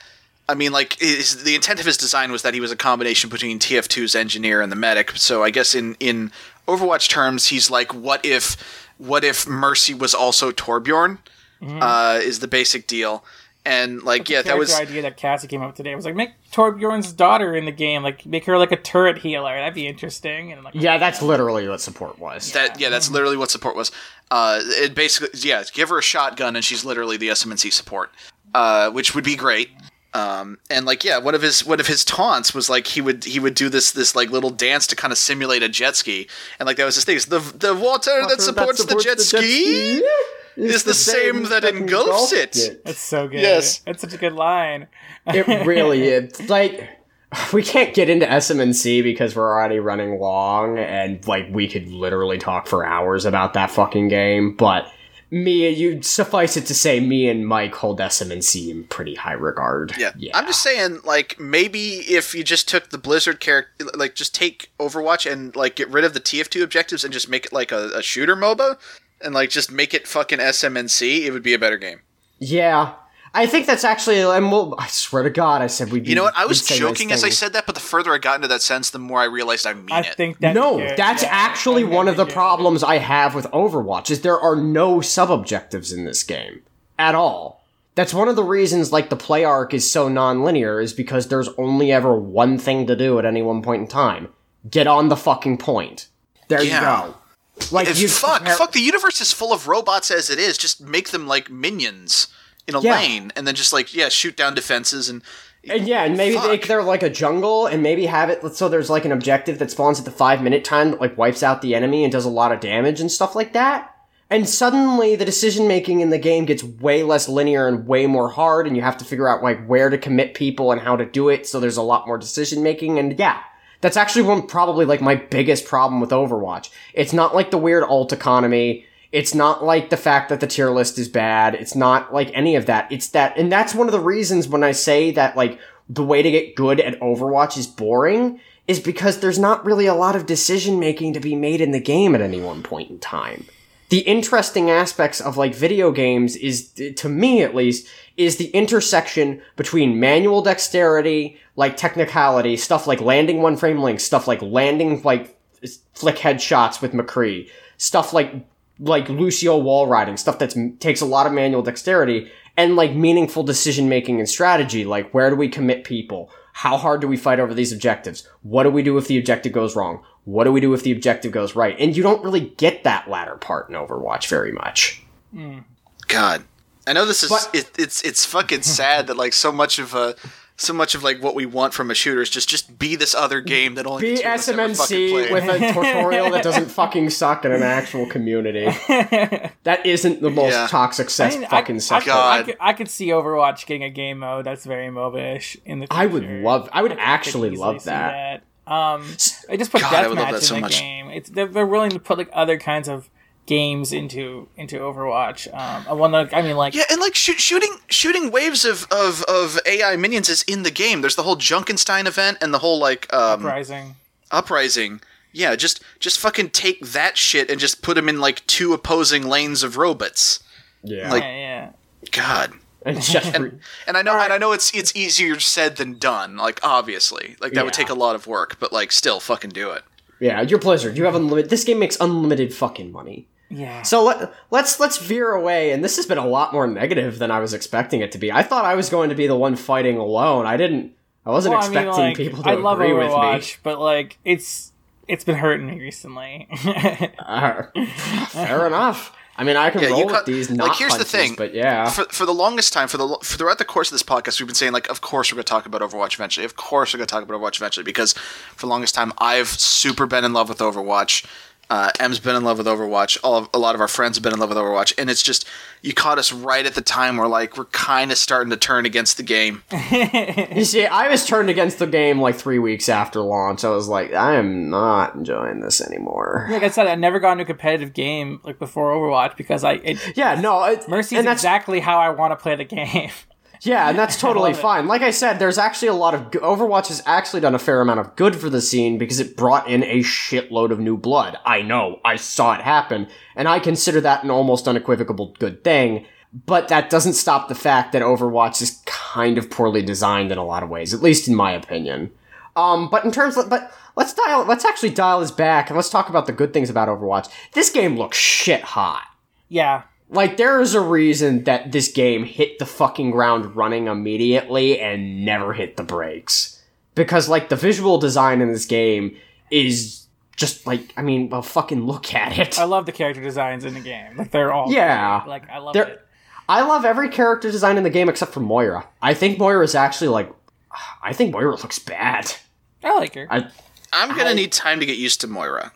I mean, like his, the intent of his design was that he was a combination between TF2's engineer and the medic. So I guess in in Overwatch terms, he's like, what if what if Mercy was also Torbjorn? Uh, is the basic deal. And like, yeah, that was the idea that Cassie came up with today. It was like make Torbjorn's daughter in the game, like make her like a turret healer. That'd be interesting. And like, Yeah, that's literally what support was. that. Yeah, that's literally what support was. Uh, it basically, yeah, give her a shotgun and she's literally the SMNC support, uh, which would be great. Um, and like, yeah, one of his one of his taunts was like he would he would do this this like little dance to kind of simulate a jet ski, and like that was his thing. It's the the water, that, supports the jet, ski is the same that engulfs it. that's so good. Yes. that's such a good line. It really is. Like, we can't get into SMNC because we're already running long, and like we could literally talk for hours about that fucking game. But me, you suffice it to say, me and Mike hold SMNC in pretty high regard. Yeah. I'm just saying, like, maybe if you just took the Blizzard character, like, just take Overwatch and, like, get rid of the TF2 objectives and just make it, like, a, a shooter MOBA, and, like, just make it fucking SMNC, it would be a better game. Yeah. I think that's actually, and we'll, I swear to God, I said we'd. Be. You know what? I was we'd nice joking as I said that, but the further I got into that sense, the more I realized I mean I it. think that No, yeah, that's yeah, actually I one of the think- problems I have with Overwatch is there are no sub-objectives in this game at all. That's one of the reasons like the play arc is so non-linear is because there's only ever one thing to do at any one point in time. Get on the fucking point. There Yeah. you go. Like If- you fuck, compare- fuck, the universe is full of robots as it is. Just make them, like, minions in a Yeah. lane, and then just, like, yeah, shoot down defenses and. And yeah, and maybe they, they're like a jungle, and maybe have it so there's like an objective that spawns at the five minute time that like wipes out the enemy and does a lot of damage and stuff like that. And suddenly the decision making in the game gets way less linear and way more hard, and you have to figure out like where to commit people and how to do it. So there's a lot more decision making, and yeah, that's actually one probably like my biggest problem with Overwatch. It's not like the weird alt economy. It's not like the fact that the tier list is bad. It's not like any of that. It's that, and that's one of the reasons when I say that like the way to get good at Overwatch is boring is because there's not really a lot of decision making to be made in the game at any one point in time. The interesting aspects of like video games is, to me at least, is the intersection between manual dexterity, like technicality, stuff like landing one frame links, stuff like landing like flick headshots with McCree, stuff like like Lucio wall riding, stuff that takes a lot of manual dexterity, and like meaningful decision making and strategy, like where do we commit people? How hard do we fight over these objectives? What do we do if the objective goes wrong? What do we do if the objective goes right? And you don't really get that latter part in Overwatch very much. God, I know this is But- it, it's it's fucking sad that like so much of uh so much of like what we want from a shooter is just just be this other game that only Be the two of us ever SMNC with a tutorial that doesn't fucking suck in an actual community. That isn't the most Yeah. toxic sex I mean, fucking I, sex. I, God. I, could, I could see Overwatch getting a game mode that's very MOBA-ish in the future. I would love. I would could actually love that. that. Um, I just put God, I would love deathmatch in so the much. game. It's they're, they're willing to put like other kinds of games into into Overwatch. Um, I want to. I mean, like Yeah, and like shoot, shooting shooting waves of, of, of AI minions is in the game. There's the whole Junkenstein event and the whole like um, Uprising. uprising. Yeah, just just fucking take that shit and just put them in like two opposing lanes of robots. Yeah, like- yeah, yeah. God. and And I know and I know it's it's easier said than done. Like obviously, like that would take a lot of work, but like still, fucking do it. yeah, your pleasure. You have unlimited. This game makes unlimited fucking money. Yeah. So let let's let's veer away. And this has been a lot more negative than I was expecting it to be. I thought I was going to be the one fighting alone. I didn't. I wasn't Well, I mean, expecting like, people to I love agree with me. Overwatch, but like it's it's been hurting me recently. Uh, fair enough. I mean, I can Yeah, roll you with cut- these. like, Not here's the thing. but yeah, For, for the longest time, for the for throughout the course of this podcast, we've been saying like, of course we're going to talk about Overwatch eventually. Of course we're going to talk about Overwatch eventually because for the longest time I've super been in love with Overwatch. Uh, M's been in love with Overwatch. All of, a lot of our friends have been in love with Overwatch, and it's just you caught us right at the time where like we're kind of starting to turn against the game. you see, I was turned against the game like three weeks after launch. I was like, I am not enjoying this anymore. like I said, I never got into a competitive game like before Overwatch because I it, Yeah, no, it, Mercy is and that's exactly how I want to play the game. Yeah, and that's totally fine. Like I said, there's actually a lot of go- Overwatch has actually done a fair amount of good for the scene because it brought in a shitload of new blood. I know, I saw it happen, and I consider that an almost unequivocal good thing. But that doesn't stop the fact that Overwatch is kind of poorly designed in a lot of ways, at least in my opinion. Um, but in terms of, but let's dial, let's actually dial this back and let's talk about the good things about Overwatch. This game looks shit hot. Yeah, Like, there is a reason that this game hit the fucking ground running immediately and never hit the brakes. Because, like, the visual design in this game is just like, I mean, well, fucking look at it. I love the character designs in the game. Like they're all Yeah. great. Like I love They're- it. I love every character design in the game except for Moira. I think Moira is actually, like, I think Moira looks bad. I like her. I, I'm gonna I- need time to get used to Moira.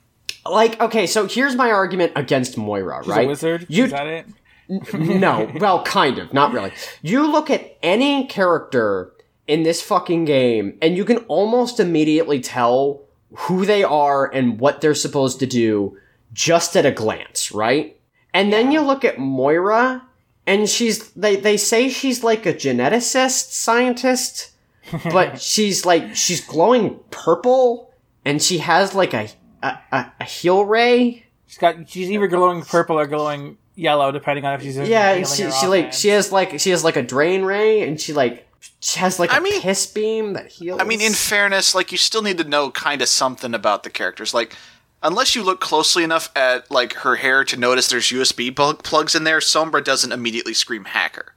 Like, okay, so here's my argument against Moira, She's right? wizard. You, Is that it? no, well, kind of, not really. You look at any character in this fucking game, and you can almost immediately tell who they are and what they're supposed to do just at a glance, right? And then you look at Moira, and she's they they say she's like a geneticist scientist, but she's like she's glowing purple, and she has like a a, a, a heal ray. She's got. She's either glowing purple or glowing yellow, depending on if she's Yeah, healing she, or she like she has like she has like a drain ray, and she like she has like a I mean- piss beam that heals. I mean, in fairness, like you still need to know kind of something about the characters. Like, unless you look closely enough at like her hair to notice there's USB plug- plugs in there, Sombra doesn't immediately scream hacker.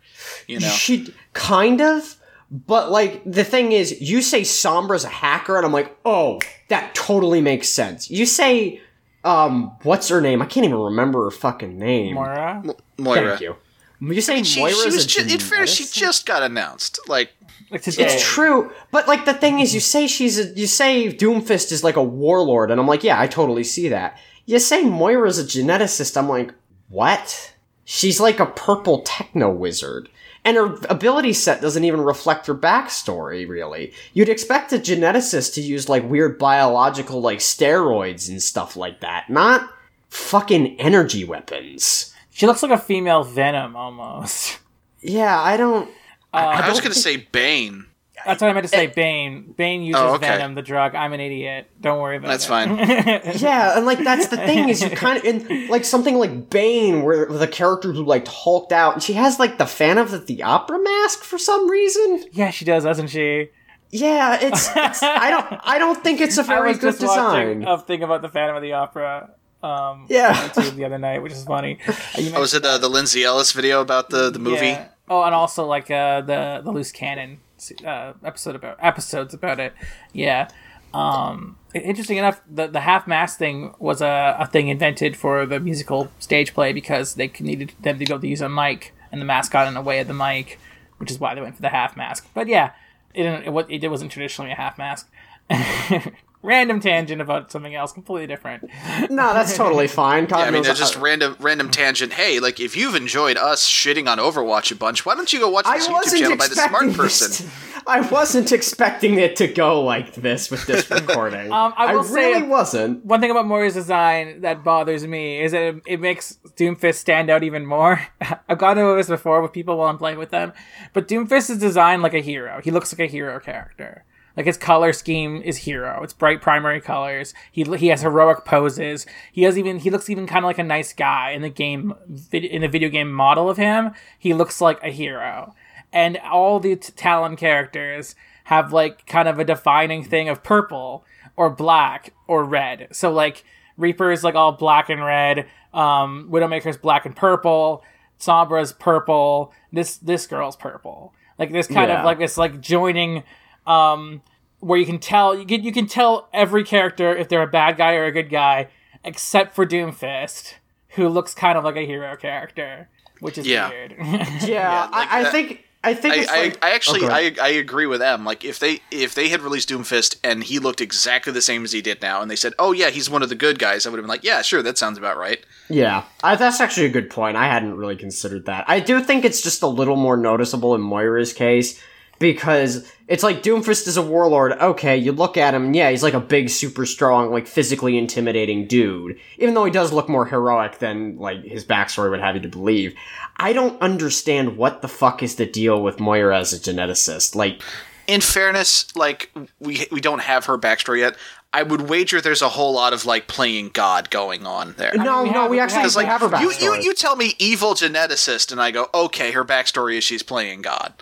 You know, she kind of, but like the thing is, you say Sombra's a hacker, and I'm like, oh, that totally makes sense. You say, um, what's her name? I can't even remember her fucking name. Moira. Moira. Thank you. You say She, Moira's she was a ju- in fairness, she just got announced. Like, Like. It's true, but like the thing is, you say she's a, you say Doomfist is like a warlord, and I'm like, yeah, I totally see that. You say Moira's a geneticist, I'm like, what? She's like a purple techno wizard, and her ability set doesn't even reflect her backstory. Really, you'd expect a geneticist to use like weird biological like steroids and stuff like that, not fucking energy weapons. She looks like a female Venom almost. Yeah, I don't. Uh, I, was don't gonna say Bane. That's what I meant to say. Bane. Bane uses Oh, okay. Venom, the drug. I'm an idiot. Don't worry about That's it. That's fine. Yeah, and like that's the thing is you kind of in like something like Bane, where the character who like hulked out, and she has like the Phantom of the Opera mask for some reason. yeah, she does, doesn't she? Yeah, it's, it's I don't I don't think it's a I very was good just design. a thing about the Phantom of the Opera. Um, Yeah. on the other night, which is funny. You Oh, was it uh, the Lindsay Ellis video about the the movie? Yeah. Oh, and also like uh, the the loose cannon uh, episode about episodes about it. Yeah. Um, interesting enough, the the half mask thing was a, a thing invented for the musical stage play because they needed them to be able to use a mic, and the mask got in the way of the mic, which is why they went for the half mask. But yeah, it it, it wasn't traditionally a half mask. Random tangent about something else completely different. No, that's totally fine. Yeah, I mean, knows they're just random random tangent. Hey, like if you've enjoyed us shitting on Overwatch a bunch, why don't you go watch I this YouTube wasn't channel by the smart expecting person? this. to- I wasn't expecting it to go like this with this recording. Um, I will say- really wasn't. One thing about Moira's design that bothers me is that it, it makes Doomfist stand out even more. I've gone over this before with people while I'm playing with them, but Doomfist is designed like a hero. He looks like a hero character. Like his color scheme is hero. It's bright primary colors. He he has heroic poses. He has even he looks even kind of like a nice guy in the game in the video game model of him. He looks like a hero. And all the t- Talon characters have like kind of a defining thing of purple or black or red. So like Reaper is like all black and red. Um, Widowmaker's black and purple. Sombra's purple. This this girl's purple. Like this kind Yeah. of like this like joining um where you can tell you can you can tell every character if they're a bad guy or a good guy except for Doomfist who looks kind of like a hero character which is Yeah. weird. Yeah, like I, I think I think I, it's I, like, I actually Oh, go I. I agree with them. Like if they if they had released Doomfist and he looked exactly the same as he did now, and they said, "Oh yeah, he's one of the good guys," I would have been like, "Yeah, sure, that sounds about right." Yeah, I, that's actually a good point. I hadn't really considered that. I do think it's just a little more noticeable in Moira's case because it's like Doomfist is a warlord. Okay, you look at him, yeah, he's like a big, super strong, like physically intimidating dude. Even though he does look more heroic than like his backstory would have you to believe. I don't understand what the fuck is the deal with Moira as a geneticist. Like, in fairness, like we we don't have her backstory yet. I would wager there's a whole lot of like playing God going on there. no, we no, have- we we actually have- Because like have her you, backstory. you you tell me evil geneticist, and I go okay. Her backstory is she's playing God.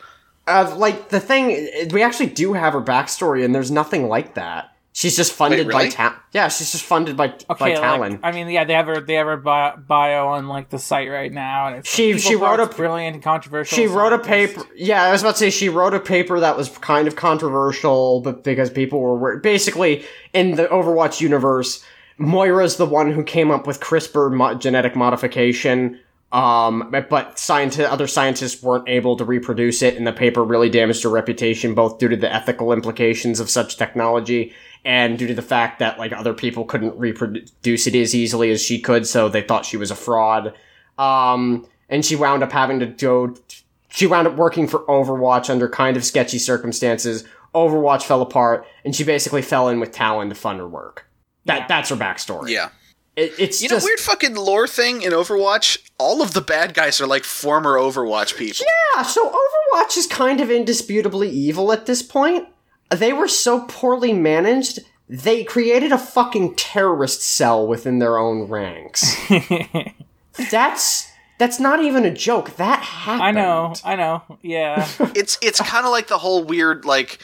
Uh, like the thing, we actually do have her backstory, and there's nothing like that. She's just funded Wait, by really? Ta- Yeah, she's just funded by by Okay, Talon. like, I mean, yeah, they have her they have her bio, bio on like the site right now, and it's She- people she wrote a- brilliant and controversial. she wrote a paper. Yeah, I was about to say she wrote a paper that was kind of controversial, but because people were basically in the Overwatch universe, Moira's the one who came up with CRISPR mo- genetic modification. Um, but- but scienti- other scientists weren't able to reproduce it, and the paper really damaged her reputation, both due to the ethical implications of such technology and due to the fact that like other people couldn't reproduce it as easily as she could, so they thought she was a fraud. Um, and she wound up having to go. She wound up working for Overwatch under kind of sketchy circumstances. Overwatch fell apart, and she basically fell in with Talon to fund her work. That Yeah. that's her backstory. Yeah. It, it's You just know, weird fucking lore thing in Overwatch. All of the bad guys are like former Overwatch people. yeah. So Overwatch is kind of indisputably evil at this point. They were so poorly managed. They created a fucking terrorist cell within their own ranks. that's that's not even a joke. That happened. I know, I know, yeah. It's it's kind of like the whole weird like.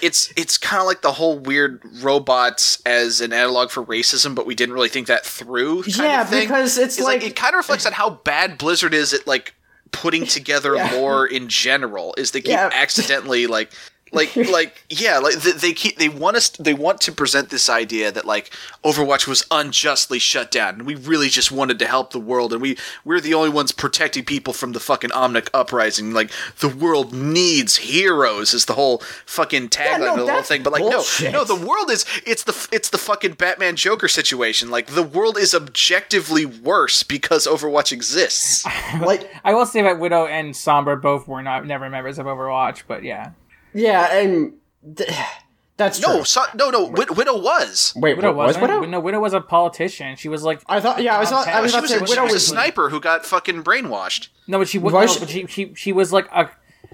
It's it's kind of like the whole weird robots as an analog for racism, but we didn't really think that through. kind Yeah, of thing. because it's like, like- it kind of reflects on how bad Blizzard is at like putting together Yeah. lore in general. Is they keep Yeah. accidentally like. Like, like, yeah, like they, they keep they want us they want to present this idea that like Overwatch was unjustly shut down, and we really just wanted to help the world, and we we're the only ones protecting people from the fucking Omnic uprising. Like the world needs heroes is the whole fucking tagline no, of the whole thing. But like, bullshit. no, no, the world is it's the it's the fucking Batman Joker situation. Like the world is objectively worse because Overwatch exists. like I will say that Widow and Sombra both were not never members of Overwatch, but yeah, yeah, and th- that's true. no, so, no, no. Wid- Widow was. Wait, Widow was wasn't. Widow? No, Widow was a politician. She was like I thought. Yeah, I was. Not, I was She was, to a, say she Widow was a sniper who got fucking brainwashed. no, but she was Why no, she- but she, she she was like a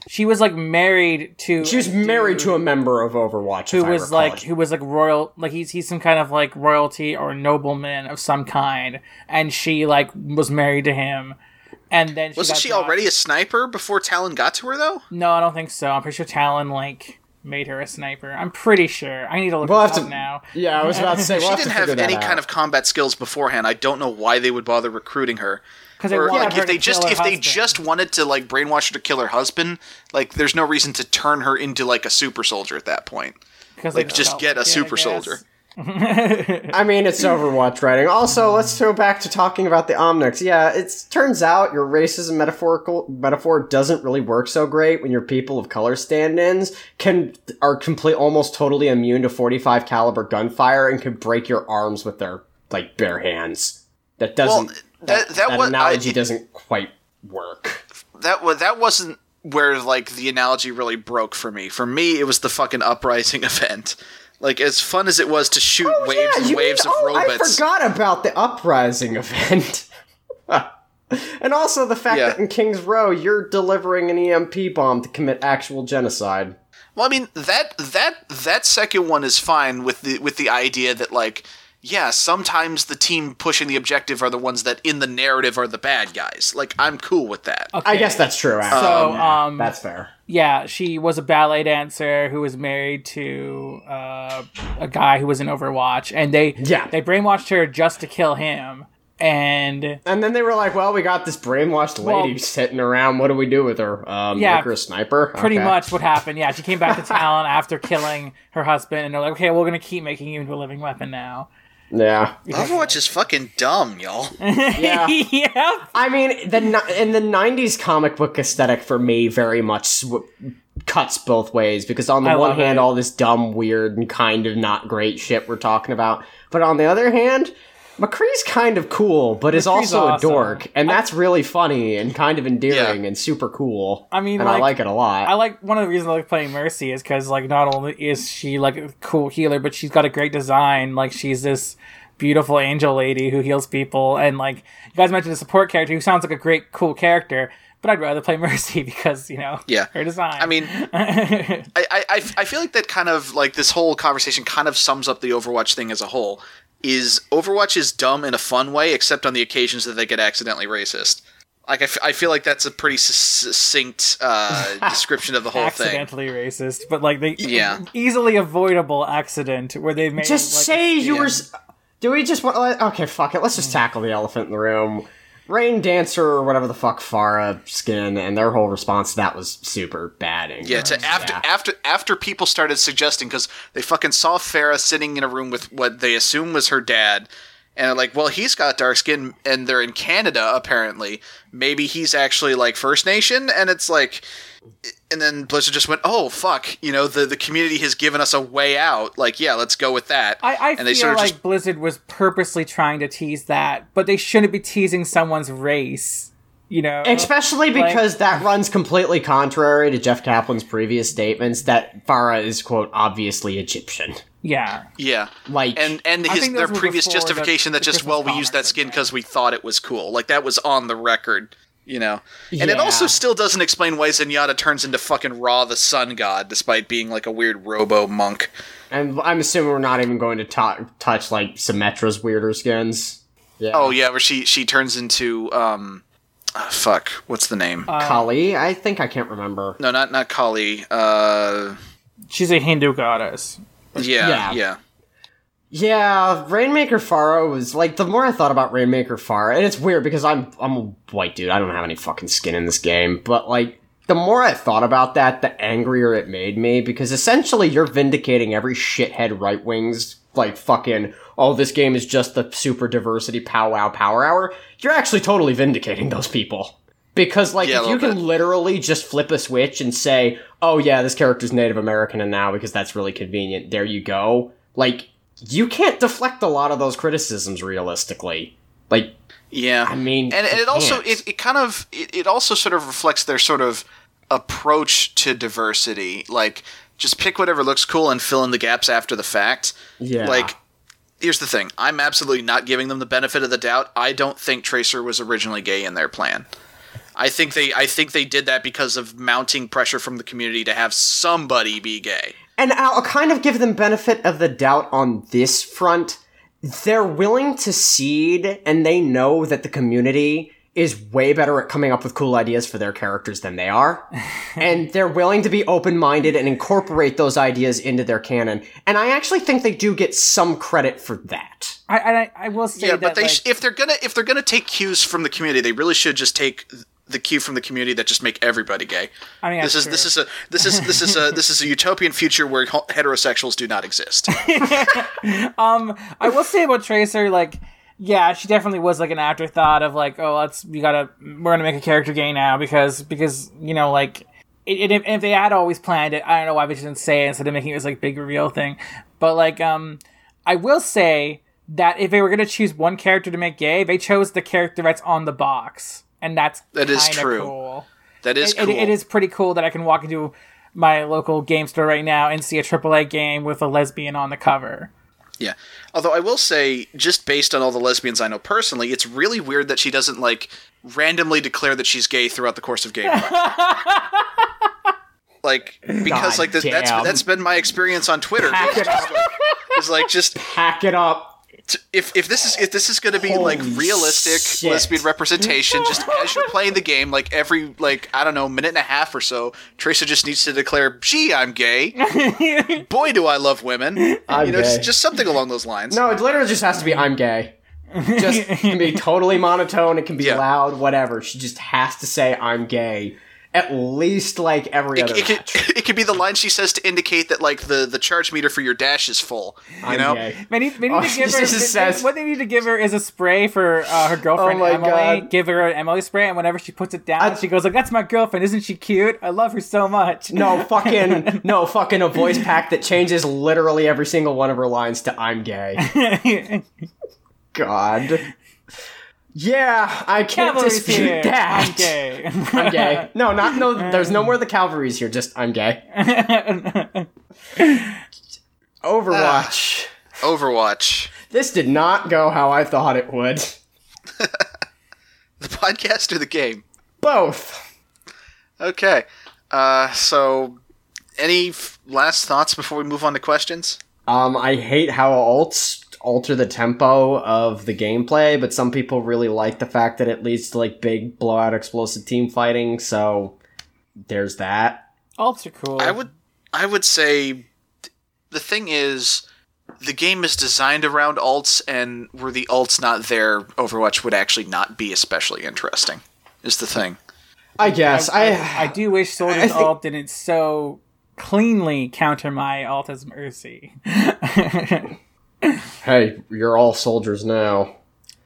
she was like married to She was married to a member of Overwatch. who if was recall. like who was like royal like he's he's some kind of like royalty or nobleman of some kind and she like was married to him and then she Wasn't got she dropped. already a sniper before Talon got to her though? no i don't think so i'm pretty sure talon like made her a sniper i'm pretty sure i need to look We'll this have up to- now Yeah, I was about to say. We'll She have didn't to have any that kind of combat skills beforehand. I don't know why they would bother recruiting her. 'Cause they Or wanted like her if they just kill her if they just wanted to like brainwash her to kill her husband, like there's no reason to turn her into like a super soldier at that point. because like, just get a super soldier. I mean, it's Overwatch writing. Also, let's go back to talking about the Omnics. Yeah, it turns out your racism metaphorical metaphor doesn't really work so great when your people of color stand-ins can are complete almost totally immune to 45 caliber gunfire and can break your arms with their like bare hands. That doesn't Well, that- that was- analogy I- doesn't quite work. That was that wasn't where like the analogy really broke for me. For me, it was the fucking uprising event. Like as fun as it was to shoot waves Oh, Yeah, and waves mean- of oh, I robots. forgot about the uprising event. and also the fact Yeah. that in King's Row you're delivering an EMP bomb to commit actual genocide. Well, I mean that that that second one is fine with the with the idea that like yeah, sometimes the team pushing the objective are the ones that in the narrative are the bad guys. Like I'm cool with that. I guess that's true. Actually. So, Yeah, um, that's fair. Yeah she was a ballet dancer who was married to uh, a guy who was in overwatch and they Yeah. they brainwashed her just to kill him and And then they were like, "Well, we got this brainwashed lady Well- sitting around. What do we do with her? Um, Yeah, make her a sniper? pretty Okay. much what happened. Yeah, she came back to town after killing her husband, and they're like, "Okay, we're gonna keep making you into a living weapon now." Yeah, Overwatch is fucking dumb, y'all. yeah. yeah, I mean, the in the '90s comic book aesthetic for me very much sw- cuts both ways because on the I one hand, it. all this dumb, weird, and kind of not great shit we're talking about, but on the other hand, McCree's kind of cool, but is McCree's also a dork, and that's really funny and kind of endearing and super cool. I mean, and I like- like it a lot. I like one of the reasons I like playing Mercy is because like not only is she like a cool healer, but she's got a great design. Like she's this beautiful angel lady who heals people, and like you guys mentioned a support character who sounds like a great cool character. But I'd rather play Mercy because you know Yeah. her design. I mean, I, I, I I feel like that kind of like this whole conversation kind of sums up the Overwatch thing as a whole. Is Overwatch is dumb in a fun way, except on the occasions that they get accidentally racist. Like I, f- I feel like that's a pretty succinct uh, description of the whole thing. accidentally racist, but like they Yeah. easily avoidable accident where they made just like, say you yeah. were. Do we just want? like, Okay, fuck it. Let's just tackle the elephant in the room. Rain Dancer or whatever the fuck Pharah skin and their whole response to that was super bad. and Yeah, to after yeah. after after people started suggesting because they fucking saw Pharah sitting in a room with what they assume was her dad, and they're like, well, he's got dark skin, and they're in Canada apparently. Maybe he's actually like First Nation, and it's like, and then Blizzard just went, oh fuck, you know, the the community has given us a way out. Like, yeah, let's go with that. I, I and they feel sort of like just Blizzard was purposely trying to tease that, but they shouldn't be teasing someone's race. You know, Especially because that runs completely contrary to Jeff Kaplan's previous statements that Pharah is quote obviously Egyptian. yeah. yeah. Like And and his their previous before the- justification that the just well we used that skin because we thought it was cool like that was on the record you know and it also still doesn't explain why Zenyatta turns into fucking Ra the sun god despite being like a weird robo monk and I'm assuming we're not even going to ta- touch like Symmetra's weirder skins. Yeah. oh yeah where she she turns into um ah, fuck what's the name Uh, Kali, I think I can't remember. no not not Kali uh She's a Hindu goddess. yeah Yeah. yeah Yeah, Rainmaker Pharah was like the more I thought about Rainmaker Pharah, and it's weird because I'm I'm a white dude. I don't have any fucking skin in this game, but like the more I thought about that, the angrier it made me because essentially you're vindicating every shithead right wings like fucking oh this game is just the super diversity powwow power hour. You're actually totally vindicating those people. Because like Yeah, if you can bit. literally just flip a switch and say, "Oh yeah, this character's Native American and now because that's really convenient." There you go. Like you can't deflect a lot of those criticisms realistically. Like yeah I mean, and, and it also it, it kind of it, it also sort of reflects their sort of approach to diversity like just pick whatever looks cool and fill in the gaps after the fact yeah. like here's the thing. I'm absolutely not giving them the benefit of the doubt. I don't think tracer was originally gay in their plan. I think they i think they did that because of mounting pressure from the community to have somebody be gay. And I'll kind of give them benefit of the doubt on this front. They're willing to cede and they know that the community is way better at coming up with cool ideas for their characters than they are. and they're willing to be open-minded and incorporate those ideas into their canon. And I actually think they do get some credit for that. I I, I will say yeah that but they like, sh- if they're gonna if they're gonna take cues from the community they really should just take the cue from the community that just make everybody gay I mean this is that's this is a this is this is a this is a utopian future where heterosexuals do not exist Um, I will say about Tracer, like, yeah, she definitely was like an afterthought of like, oh, let's we gotta we're gonna make a character gay now because because you know like. It, it, if they had always planned it, I don't know why they didn't say it instead of making it this like big reveal thing. But like, um, I will say that if they were gonna choose one character to make gay, they chose the character that's on the box, and that's That is true. Cool. that is It- cool it, it is pretty cool that I can walk into my local game store right now and see a AAA game with a lesbian on the cover. Yeah. Although I will say, just based on all the lesbians I know personally, it's really weird that she doesn't like randomly declare that she's gay throughout the course of gameplay. like because God like th- that's that's been my experience on Twitter. Pack it up. It's like just Pack it up. If if this is if this is going to be like realistic shit. lesbian representation, just as you're playing the game, like every like I don't know minute and a half or so, Tracer just needs to declare, "Gee, I'm gay. Boy, do I love women." I'm you know, just, just something along those lines. No, it literally just has to be I'm gay. Just it can be totally monotone, it can be Yeah. loud, whatever. She just has to say I'm gay. At least like every other it match. could it could be the line she says to indicate that like the the charge meter for your dash is full. You I'm know, gay. They need, they need Oh, to give her. they- says- what they need to give her is a spray for uh, her girlfriend Oh my Emily. God. Give her an Emily spray, and whenever she puts it down, I- she goes like, "That's my girlfriend. Isn't she cute? I love her so much." No fucking no fucking a voice pack that changes literally every single one of her lines to I'm gay. God. Yeah, I can't Cavalry's dispute here. that. I'm gay. I'm gay. No, not no. There's no more the cavalry's here. Just I'm gay. Overwatch. Overwatch, this did not go how I thought it would. the podcast or the game? Both. Okay. Uh, so, any f- last thoughts before we move on to questions? Um, I hate how alts alter the tempo of the gameplay, but some people really like the fact that it leads to like big blowout explosive team fighting, so there's that. Alts are cool. I would, I would say, th- the thing is, the game is designed around alts, and were the alts not there, Overwatch would actually not be especially interesting. Is the thing. I guess. I, I do wish I Soldier's think- alt didn't so cleanly counter my alt as Mercy. hey, you're all soldiers now.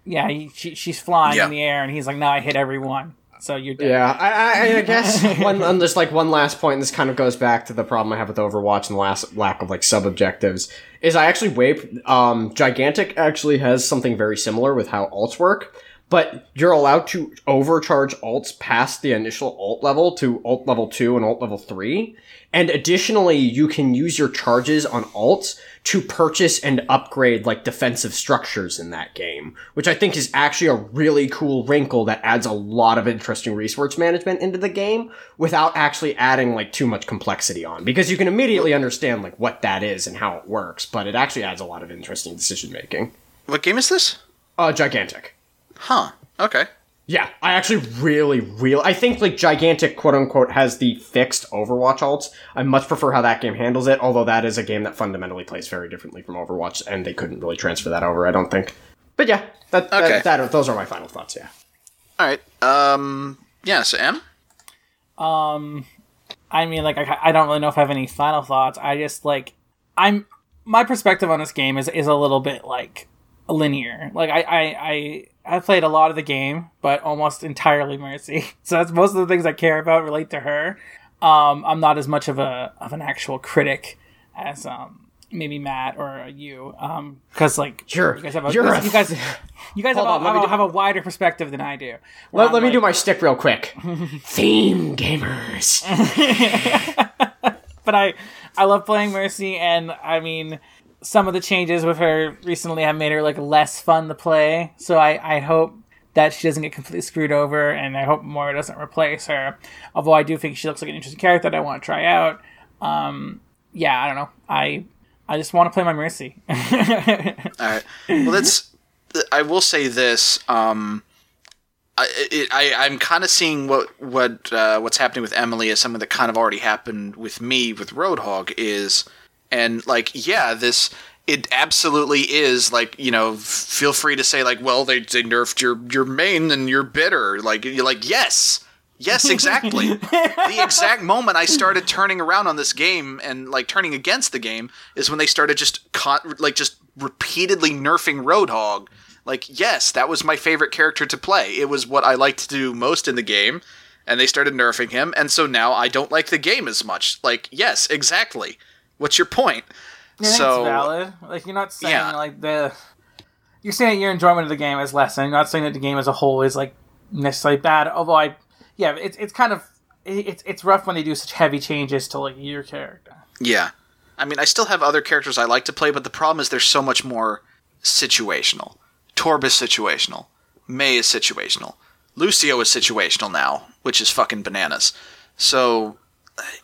yeah, he, she, she's flying Yeah. in the air, and he's like, "No, I hit everyone." So you're dead. Yeah, I, I, I guess one, and just like one last point, and this kind of goes back to the problem I have with Overwatch and the last lack of like sub objectives. Is I actually way um, Gigantic actually has something very similar with how alts work, but you're allowed to overcharge alts past the initial alt level to alt level two and alt level three, and additionally, you can use your charges on alts to purchase and upgrade like defensive structures in that game, which I think is actually a really cool wrinkle that adds a lot of interesting resource management into the game without actually adding like too much complexity on because you can immediately understand like what that is and how it works, but it actually adds a lot of interesting decision making. What game is this? Uh gigantic. Huh. Okay. Yeah, I actually really, really, I think like gigantic quote unquote has the fixed Overwatch alts. I much prefer how that game handles it, although that is a game that fundamentally plays very differently from Overwatch, and they couldn't really transfer that over, I don't think. But yeah, that, that, Okay. that those are my final thoughts. Yeah. All right. Um. Yeah. So M. Um, I mean, like, I, I don't really know if I have any final thoughts. I just like, I'm my perspective on this game is is a little bit like linear. Like, I I I I've played a lot of the game, but almost entirely Mercy. So that's most of the things I care about relate to her. Um, I'm not as much of a of an actual critic as um maybe Matt or you. Um, because like You're- you guys have a, you're you guys you guys have, on, a, me have, a, do- have a wider perspective than I do. Let, let me like- do my stick real quick. Theme gamers. but I I love playing Mercy, and I mean some of the changes with her recently have made her like less fun to play. So I I hope that she doesn't get completely screwed over, and I hope Moira doesn't replace her. Although I do think she looks like an interesting character that I want to try out. Um, yeah, I don't know. I I just want to play my Mercy. All right. Well, that's. I will say this. Um, I, it, I I'm kind of seeing what what uh, what's happening with Emily as something that kind of already happened with me with Roadhog is, and like yeah, this it absolutely is like you know feel free to say like well they they nerfed your your main and you're bitter like you're like yes. Yes, exactly. the exact moment I started turning around on this game and like turning against the game is when they started just con- like just repeatedly nerfing Roadhog. Like, yes, that was my favorite character to play. It was what I liked to do most in the game, and they started nerfing him, and so now I don't like the game as much. Like, yes, exactly. What's your point? Think so it's valid. Like you're not saying Yeah. like the you're saying your enjoyment of the game is less, and you're not saying that the game as a whole is like necessarily bad. Although I, yeah, it's it's kind of it's it's rough when they do such heavy changes to like your character. Yeah. I mean, I still have other characters I like to play, but the problem is there's so much more situational. Torb is situational. Mei is situational. Lucio is situational now, which is fucking bananas. So,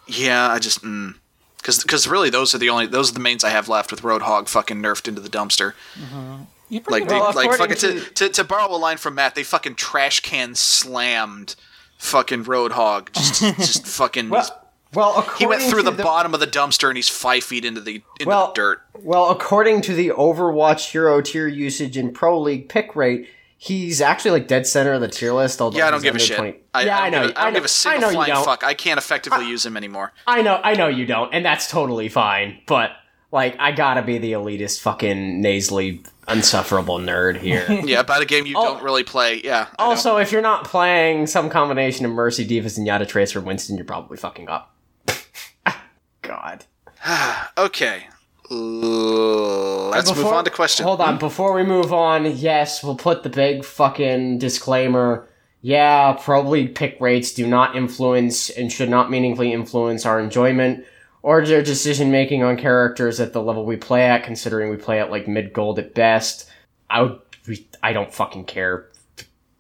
yeah, I just because because really those are the only those are the mains I have left with Roadhog fucking nerfed into the dumpster. Mm-hmm. You Like they well, like fucking to, to to borrow a line from Matt, they fucking trash can slammed fucking Roadhog. Just just fucking. well, well, he went through to the, bottom of the dumpster and he's five feet into the into Well- the dirt. Well, according to the Overwatch Hero tier usage and Pro League pick rate, he's actually like dead center of the tier list. Although Yeah, I don't give a shit. 20 I, yeah, I, I, know. Give a, I don't know, give a I single know flying fuck. I can't effectively use him anymore. I know, I know you don't, and that's totally fine. But like, I gotta be the elitist, fucking nasally, unsufferable nerd here. Yeah, about a game you don't really play. Yeah. I also, if you're not playing some combination of Mercy, Divas, and Yada Tracer Winston, you're probably fucking up. God. okay, Uh, let's move on to question. Hold on, before we move on, yes, we'll put the big fucking disclaimer. Yeah, probably pick rates do not influence and should not meaningfully influence our enjoyment or their decision making on characters at the level we play at, considering we play at like mid gold at best. I would, we- I don't fucking care.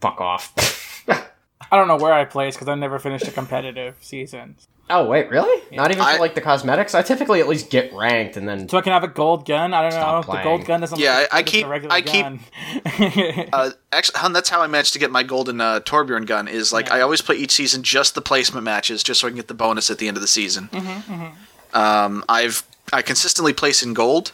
Fuck off. I don't know where I place because I've never finished a competitive season. Oh wait, really? Not even I- for like the cosmetics. I typically at least get ranked and then So I can have a gold gun. I don't know. If the gold gun doesn't. Yeah, look I- I keep- a regular I keep- Uh, actually, hun, that's how I managed to get my golden uh, Torbjorn gun. Is like Yeah. I always play each season just the placement matches, just so I can get the bonus at the end of the season. Mm-hmm, Um, I've I consistently place in gold.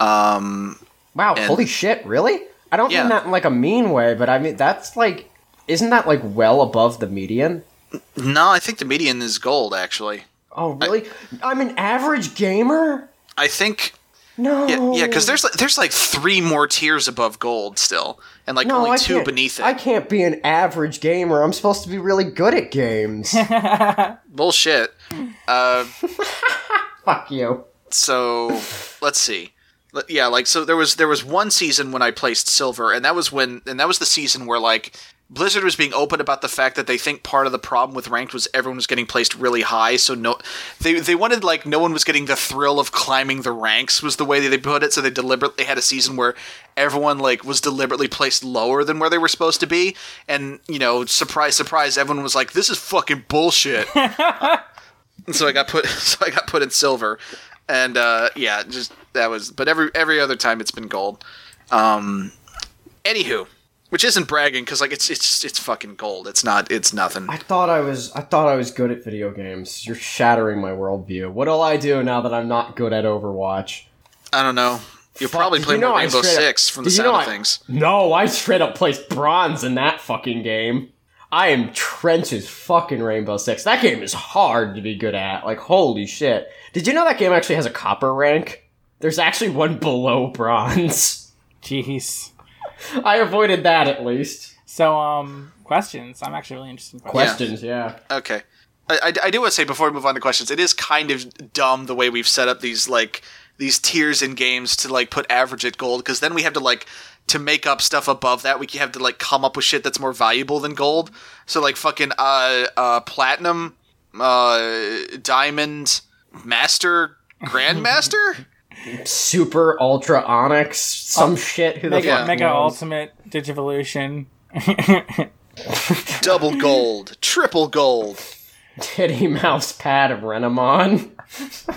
Um, Wow, And- holy shit, really? I don't Yeah. mean that in like a mean way, but I mean that's like isn't that like well above the median? No, I think the median is gold. Actually, Oh, really? I, am an average gamer? I think No. yeah, yeah, because there's like, there's like three more tiers above gold still, and like no, only I two beneath it. I can't be an average gamer. I'm supposed to be really good at games. Bullshit. Uh, Fuck you. so let's see yeah like so there was there was one season when i placed silver and that was when and that was the season where like blizzard was being open about the fact that they think part of the problem with ranked was everyone was getting placed really high so no they they wanted like no one was getting the thrill of climbing the ranks was the way that they put it so they deliberately had a season where everyone like was deliberately placed lower than where they were supposed to be and you know surprise surprise everyone was like this is fucking bullshit so I got put so I got put in silver, and uh, yeah, just that was. But every every other time it's been gold. Um, anywho, which isn't bragging because like it's it's it's fucking gold. It's not. It's nothing. I thought I was I thought I was good at video games. You're shattering my worldview. What'll I do now that I'm not good at Overwatch? I don't know. You'll probably Did play you know more Rainbow straight up- Six from the sound of I- things. No, I straight up placed bronze in that fucking game. I am trenches fucking Rainbow Six. That game is hard to be good at. Like, holy shit. Did you know that game actually has a copper rank? There's actually one below bronze. Jeez. I avoided that at least. So, um, questions. I'm actually really interested in questions. Questions, yeah. Okay. I, I, I do want to say before we move on to questions, it is kind of dumb the way we've set up these like these tiers in games to like put average at gold because then we have to like to make up stuff above that we have to like come up with shit that's more valuable than gold. So like fucking uh uh platinum, uh diamond, master, grandmaster. Super Ultra Onyx, some oh, shit. Who the Mega, fuck Mega knows? Ultimate Digivolution. double gold, triple gold. Titty Mouse Pad of Renamon.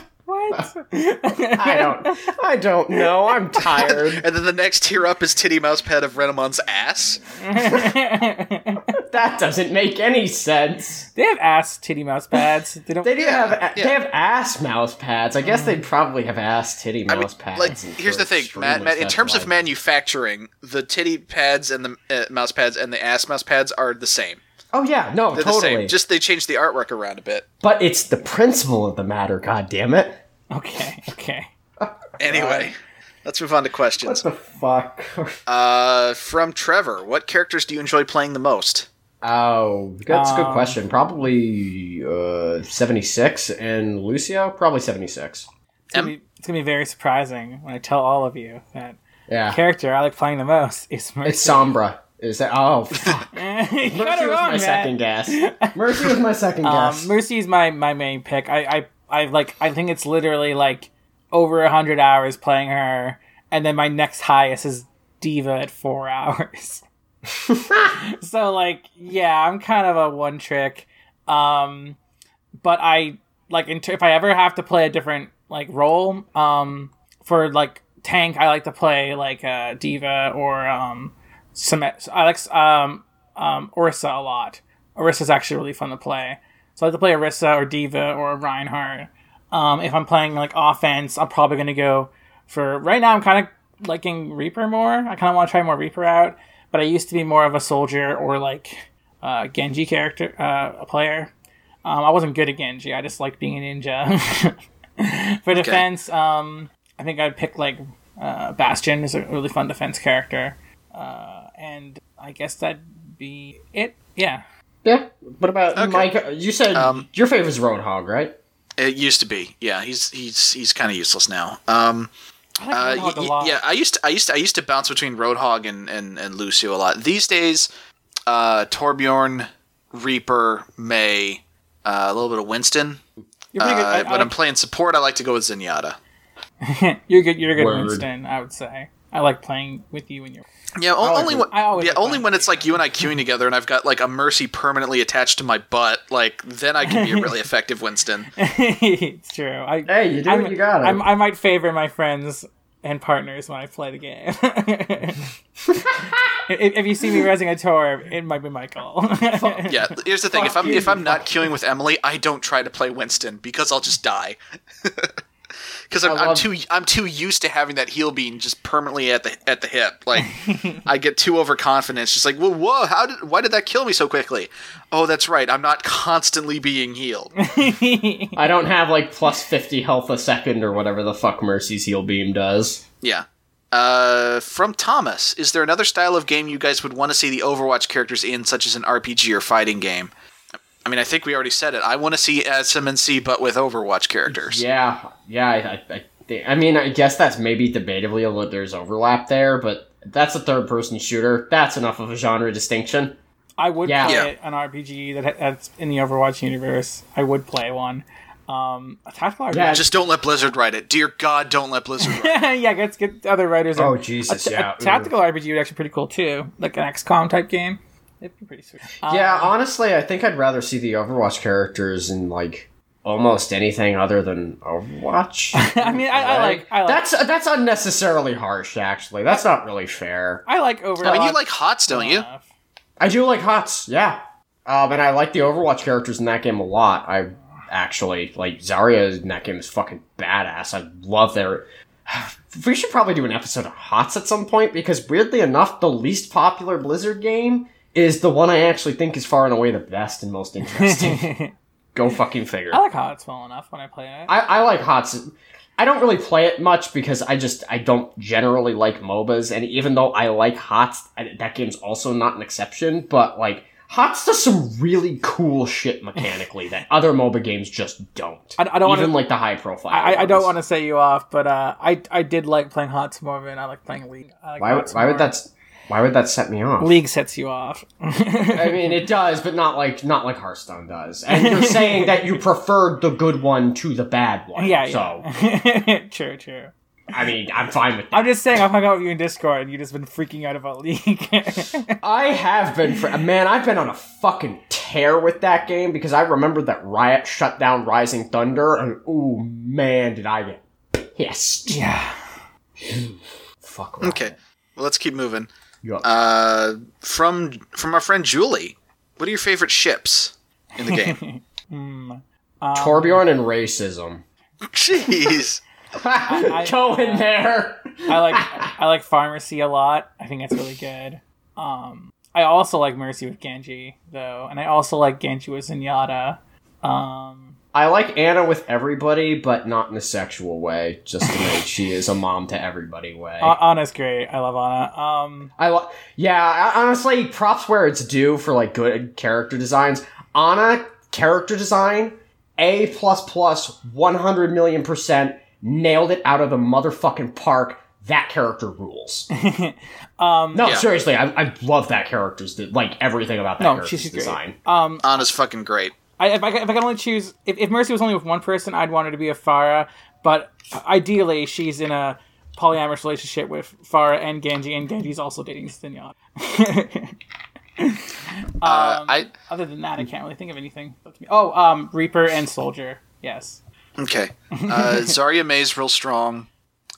what? I don't. I don't know. I'm tired. And then the next tier up is Titty Mouse Pad of Renamon's ass. that doesn't make any sense. they have ass titty mouse pads. They don't. They do have yeah. they have ass mouse pads. I guess they'd probably have ass titty I mean, mouse pads. like, and here's the thing, Matt. extremely Matt in terms of sexualized- manufacturing, the titty pads and the uh, mouse pads and the ass mouse pads are the same. Oh yeah, no, They're totally. the same. Just they changed the artwork around a bit. but it's the principle of the matter. God damn it! Okay. Okay. Anyway, let's move on to questions. What the fuck? Uh, from Trevor, what characters do you enjoy playing the most? oh, that's a good Um, question. Probably uh, seventy six and Lucio. Probably seventy six. It's gonna, be, it's gonna be very surprising when I tell all of you that Yeah, character I like playing the most is Mercy. it's Sombra. Is that? Oh, fuck. Mercy was my man. second guess. Mercy was my second Um, guess. Mercy's my my main pick. I, I I like I think it's literally like over a hundred hours playing her, and then my next highest is D.Va at four hours. so like yeah, I'm kind of a one trick. Um, but I like in if I ever have to play a different like role, um, for like tank, I like to play like uh, D.Va or um, some I like um um Orisa a lot. Orisa's actually really fun to play. So I like to play Orisa or D.Va or Reinhardt. Um, if I'm playing like offense, I'm probably gonna go for right now. I'm kind of liking Reaper more. I kind of want to try more Reaper out, but I used to be more of a soldier or like uh, Genji character uh, a player. Um, I wasn't good at Genji. I just liked being a ninja. for defense, um, I think I'd pick like uh, Bastion is a really fun defense character, uh, and I guess that'd be it. Yeah. yeah. What about Okay. Mike? You said Um, your favorite's Roadhog, right? It used to be. Yeah, he's he's he's kind of useless now. Um, I like uh, Roadhog y- a y- lot. yeah, I used to I used to I used to bounce between Roadhog and and, and Lucio a lot. These days, uh, Torbjorn, Reaper, Mei, uh, a little bit of Winston. You're pretty good. Uh, I- I when I'm playing support, I like to go with Zenyatta. you're good. You're a good Word. Winston. I would say. I like playing with you when you're. Yeah, o- only when yeah, like only when it's like you and I queuing together, and I've got like a Mercy permanently attached to my butt. Like then I can be a really effective Winston. it's true. I, Hey, you do I'm- what you got. I'm, I might favor my friends and partners when I play the game. if, if you see me raising a tour, it might be Michael. Yeah, here's the thing: if I'm you, if I'm not queuing with Emily, I don't try to play Winston because I'll just die. Because I'm, I I'm too I'm too used to having that heal beam just permanently at the at the hip. Like I get too overconfident. It's just like, whoa, whoa, how did why did that kill me so quickly? Oh, that's right. I'm not constantly being healed. I don't have like plus 50 health a second or whatever the fuck Mercy's heal beam does. Yeah. Uh, from Thomas, is there another style of game you guys would want to see the Overwatch characters in, such as an RPG or fighting game? I mean, I think we already said it. I want to see SMNC, but with Overwatch characters. Yeah, yeah. I, I, I, thi- I mean, I guess that's maybe debatably a little, there's overlap there, but that's a third person shooter. That's enough of a genre distinction. I would Yeah. play Yeah. an RPG that that's in the Overwatch universe. I would play one. Um, a tactical RPG. Yeah, Just don't let Blizzard write it. Dear God, don't let Blizzard write it. yeah, get get other writers. in. Oh, Jesus, a, t- yeah. A tactical RPG would actually be pretty cool too, like an XCOM type game. It'd be pretty sweet. Yeah, Um, honestly, I think I'd rather see the Overwatch characters in like almost anything other than Overwatch. I mean, I, I like I like that's that's unnecessarily harsh. Actually, that's not really fair. I like Overwatch. I mean, you like HOTS, don't you? I do like HOTS, yeah, um, and I like the Overwatch characters in that game a lot. I actually like Zarya in that game is fucking badass. I love their. We should probably do an episode of HOTS at some point because weirdly enough, the least popular Blizzard game is the one I actually think is far and away the best and most interesting. Go fucking figure. I like how it's well enough when I play it. I, I like HOTS. I don't really play it much because I just I don't generally like MOBAs, and even though I like HOTS, I- that game's also not an exception. But like HOTS does some really cool shit mechanically that other MOBA games just don't. I, I don't even to. like the high profile. I, I don't want to set you off, but uh, I I did like playing HOTS more than I like playing League. I like Why, would- HOTS why would that? Why would that set me off? League sets you off? I mean, it does, but not like not like Hearthstone does. And you're saying that you preferred the good one to the bad one. yeah, So yeah. true, true. I mean, I'm fine with that. I'm just saying, I've hung out with you in Discord, and you've just been freaking out about League. I have been, fr- man. I've been on a fucking tear with that game because I remember that Riot shut down Rising Thunder, and ooh man, did I get pissed! yeah. Fuck. Riot. Okay, well, let's keep moving. Yup. Uh, from from our friend Julie, what are your favorite ships in the game? Um, Torbjorn and racism. Jeez. I- Go in there. I like I like Pharmercy a lot. I think that's really good. Um, I also like Mercy with Genji though, and I also like Genji with Zenyatta. Um, I like Ana with everybody, but not in a sexual way. Just in a she is a mom to everybody way. A- Ana's great. I love Ana. Um, I li- yeah, I- honestly, props where it's due for like good character designs. Ana character design, A plus plus, one hundred million percent, nailed it out of the motherfucking park. That character rules. um, No, Yeah. seriously, I, I love that character's de- like everything about that no, character's she's great. design. Um, Ana's fucking great. I, if, I, could- if I could only choose, if, if Mercy was only with one person, I'd want her to be a Pharah. But ideally, she's in a polyamorous relationship with Pharah and Genji, and Genji's also dating. Uh, Um, I Other than that, I can't really think of anything. Oh, um, Reaper and Soldier. Yes. okay. Uh, Zarya Mei's real strong.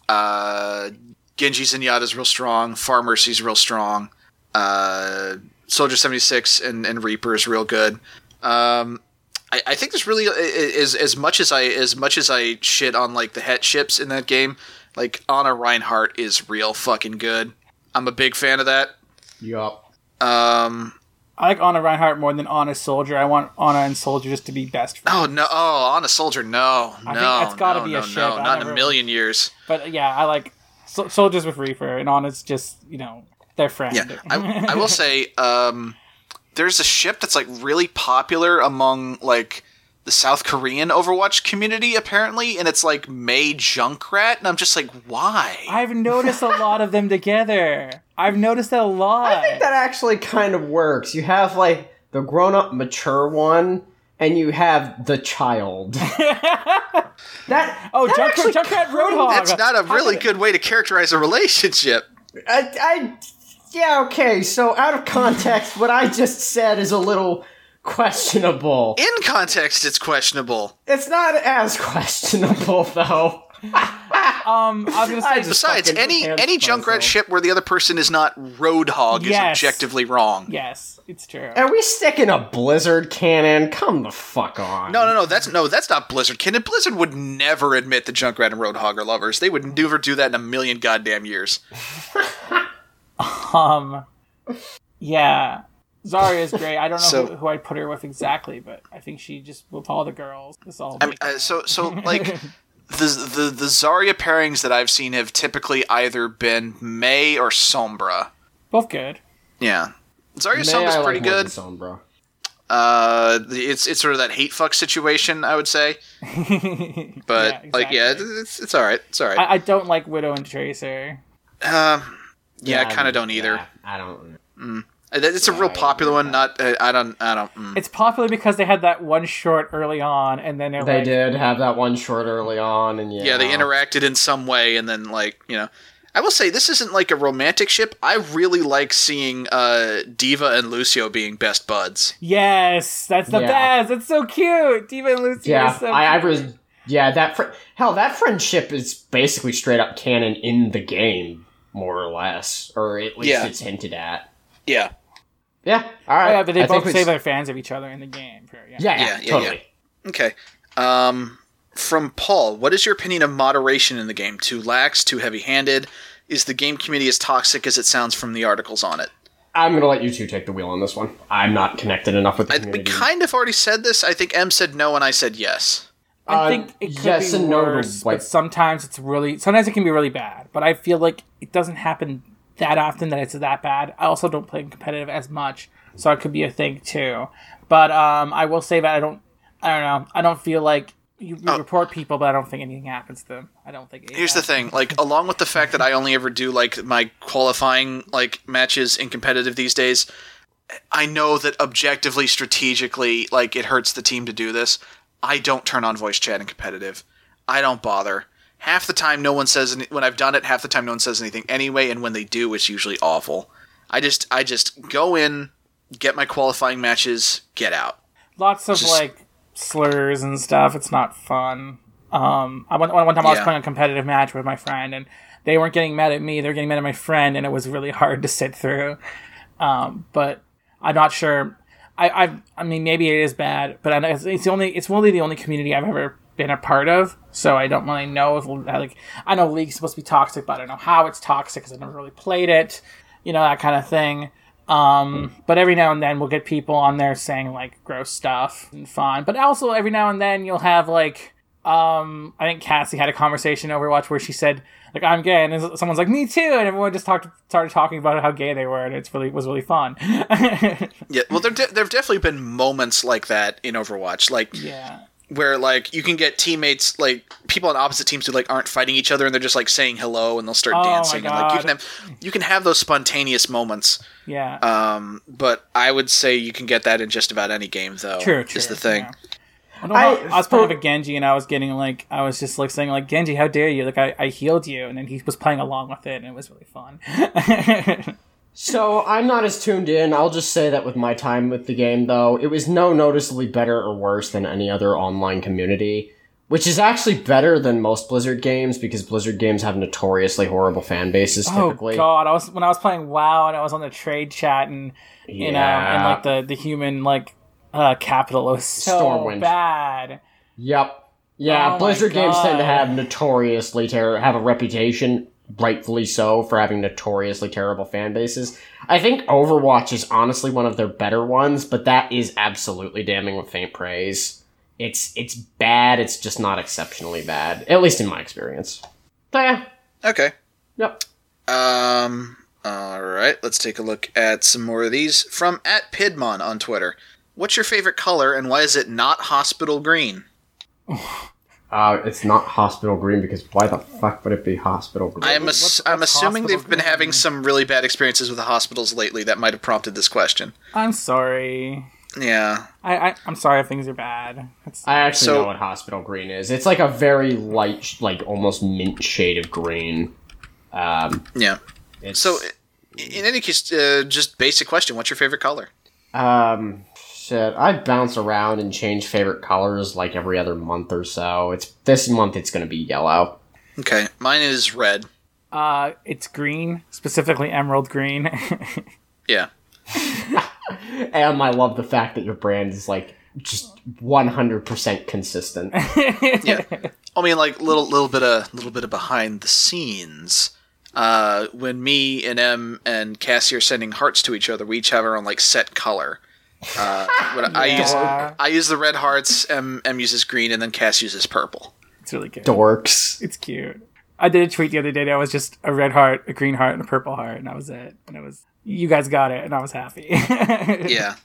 Uh, Genji Zenyatta's real strong. Far Mercy's real strong. Uh, Soldier seventy six and, and Reaper is real good. Um, I, I think there's really as as much as I as much as I shit on like the het ships in that game. Like Ana Reinhardt is real fucking good. I'm a big fan of that. Yup. Um, I like Ana Reinhardt more than Ana Soldier. I want Ana and Soldier just to be best friends. oh no! Oh, Ana Soldier, no, I think no, that's gotta no, be a no, ship. no, I not in a million years. But yeah, I like so- Soldiers with Reaper, and Ana's just, you know, their friend. Yeah, I, I will say um, there's a ship that's like really popular among like the South Korean Overwatch community apparently, and it's like Mei Junkrat, and I'm just like, why? I've noticed a lot of them together. I've noticed that a lot. I think that actually kind of works. You have like the grown-up, mature one, and you have the child. that oh, that Junkrat, actually Junkrat Roadhog. That's not a really good way to characterize a relationship. I, I, yeah, okay. So out of context, what I just said is a little questionable. In context, it's questionable. It's not as questionable though. Um, I was gonna say. Besides, fucking any hands any myself. Junkrat ship where the other person is not Roadhog is objectively wrong. yes, it's true. Are we sticking a Blizzard canon? Come the fuck on. No, no, no. That's no. That's not Blizzard. Ken Blizzard would never admit that Junkrat and Roadhog are lovers. They would never do that in a million goddamn years. Um, yeah, Zarya is great. I don't know So- who, who I'd put her with exactly, but I think she just with all the girls. It's all. I mean, uh, so so like the the the Zarya pairings that I've seen have typically either been Mei or Sombra. both good. Yeah, Zarya Mei Sombra's I pretty more good. than Sombra. Uh, it's it's sort of that hate fuck situation, I would say. But like, yeah, it's it's all right. It's all right. I, I don't like Widow and Tracer. Um, yeah, I kind of don't either. yeah, I don't. Uh, that- It's a real popular one. Not uh, I don't I don't. Mm. It's popular because they had that one short early on, and then they're like, did have that one short early on, and yeah, Yeah, they interacted in some way, and then like you know, I will say this isn't like a romantic ship. I really like seeing uh, D.Va and Lucio being best buds. Yes, that's the Yeah. best. That's so cute. D.Va and Lucio. Yeah, are so I, I cute. was. Yeah, that fr- hell, that friendship is basically straight up canon in the game, more or less, or at least Yeah. it's hinted at. Yeah, Yeah, all right. Oh, yeah, but they I both we- say they're fans of each other in the game. for- Yeah. Yeah, yeah, Yeah, yeah, totally. Okay. Um, from Paul, what is your opinion of moderation in the game? Too lax, too heavy-handed? Is the game community as toxic as it sounds from the articles on it? I'm gonna let you two take the wheel on this one. I'm not connected enough with the I, we kind of already said this. I think M said no, and I said yes. I Uh, think it could yes be and no to, worse, like- but sometimes it's really sometimes it can be really bad. But I feel like it doesn't happen that often that it's that bad. I also don't play in competitive as much, so it could be a thing too. But um, I will say that I don't. I don't know. I don't feel like you, you report people, but I don't think anything happens to them. I don't think. it Oh. Here's the thing, like along with the fact that I only ever do like my qualifying like matches in competitive these days, I know that objectively strategically like it hurts the team to do this. I don't turn on voice chat in competitive. I don't bother. Half the time no one says any- when I've done it, half the time no one says anything anyway, and when they do it's usually awful. I just I just go in, get my qualifying matches, get out. Lots of Just- like slurs and stuff. It's not fun. Um, I one one time I was Yeah. playing a competitive match with my friend, and they weren't getting mad at me; they were getting mad at my friend, and it was really hard to sit through. Um, but I'm not sure. I, I, I mean, maybe it is bad, but I it's, the only, it's really the only community I've ever been a part of. So I don't really know if like I know League's supposed to be toxic, but I don't know how it's toxic because I never really played it. You know that kind of thing. Um, but every now and then we'll get people on there saying like gross stuff and fun. But also every now and then you'll have like um I think Cassie had a conversation in Overwatch where she said like I'm gay and someone's like me too and everyone just talked started talking about how gay they were and it's really was really fun. Yeah, well there de- there've definitely been moments like that in Overwatch. Like yeah. where like you can get teammates like people on opposite teams who like aren't fighting each other and they're just like saying hello and they'll start Oh dancing and like you can have you can have those spontaneous moments Yeah. um but i would say you can get that in just about any game though True, true. is the thing yeah. I, I- I was playing with Genji and I was getting like I was just like saying like Genji, how dare you? Like I, I healed you, and then he was playing along with it, and it was really fun. So I'm not as tuned in. I'll just say that with my time with the game, though, it was no noticeably better or worse than any other online community, which is actually better than most Blizzard games because Blizzard games have notoriously horrible fan bases oh, typically. Oh god, I was when I was playing WoW and I was on the trade chat and you um, know and like the the human like uh capital was so Stormwind. bad. Yep. Yeah, Oh Blizzard games tend to have notoriously ter- have a reputation, rightfully so, for having notoriously terrible fan bases. I think Overwatch is honestly one of their better ones, but that is absolutely damning with faint praise. It's it's bad. It's just not exceptionally bad, at least in my experience. So yeah, okay yep. um all right let's take a look at some more of these from at pidmon on twitter what's your favorite color and why is it not hospital green? Uh, it's not hospital green because why the fuck would it be hospital green? I'm ass- What's- I'm what's assuming they've been green? having some really bad experiences with the hospitals lately that might have prompted this question. I'm sorry. Yeah. I, I I'm sorry if things are bad. It's, I actually So- know what hospital green is. It's like a very light, like almost mint shade of green. Um, Yeah. it's, So in any case, uh, just basic question, what's your favorite color? um, shit, I bounce around and change favorite colors like every other month or so. It's this month. It's gonna be yellow. Okay. Mine is red. uh, it's green, specifically emerald green. Yeah. And I love the fact that your brand is like just 100% consistent. Yeah. I mean, like little little bit of little bit of behind the scenes. Uh, when me and M and Cassie are sending hearts to each other, we each have our own like set color. Uh, when I use I use the red hearts, M M uses green, and then Cass uses purple. it's really good. Dorks. It's cute. I did a tweet the other day that was just a red heart, a green heart, and a purple heart, and that was it. And it was you guys got it, and I was happy. Yeah.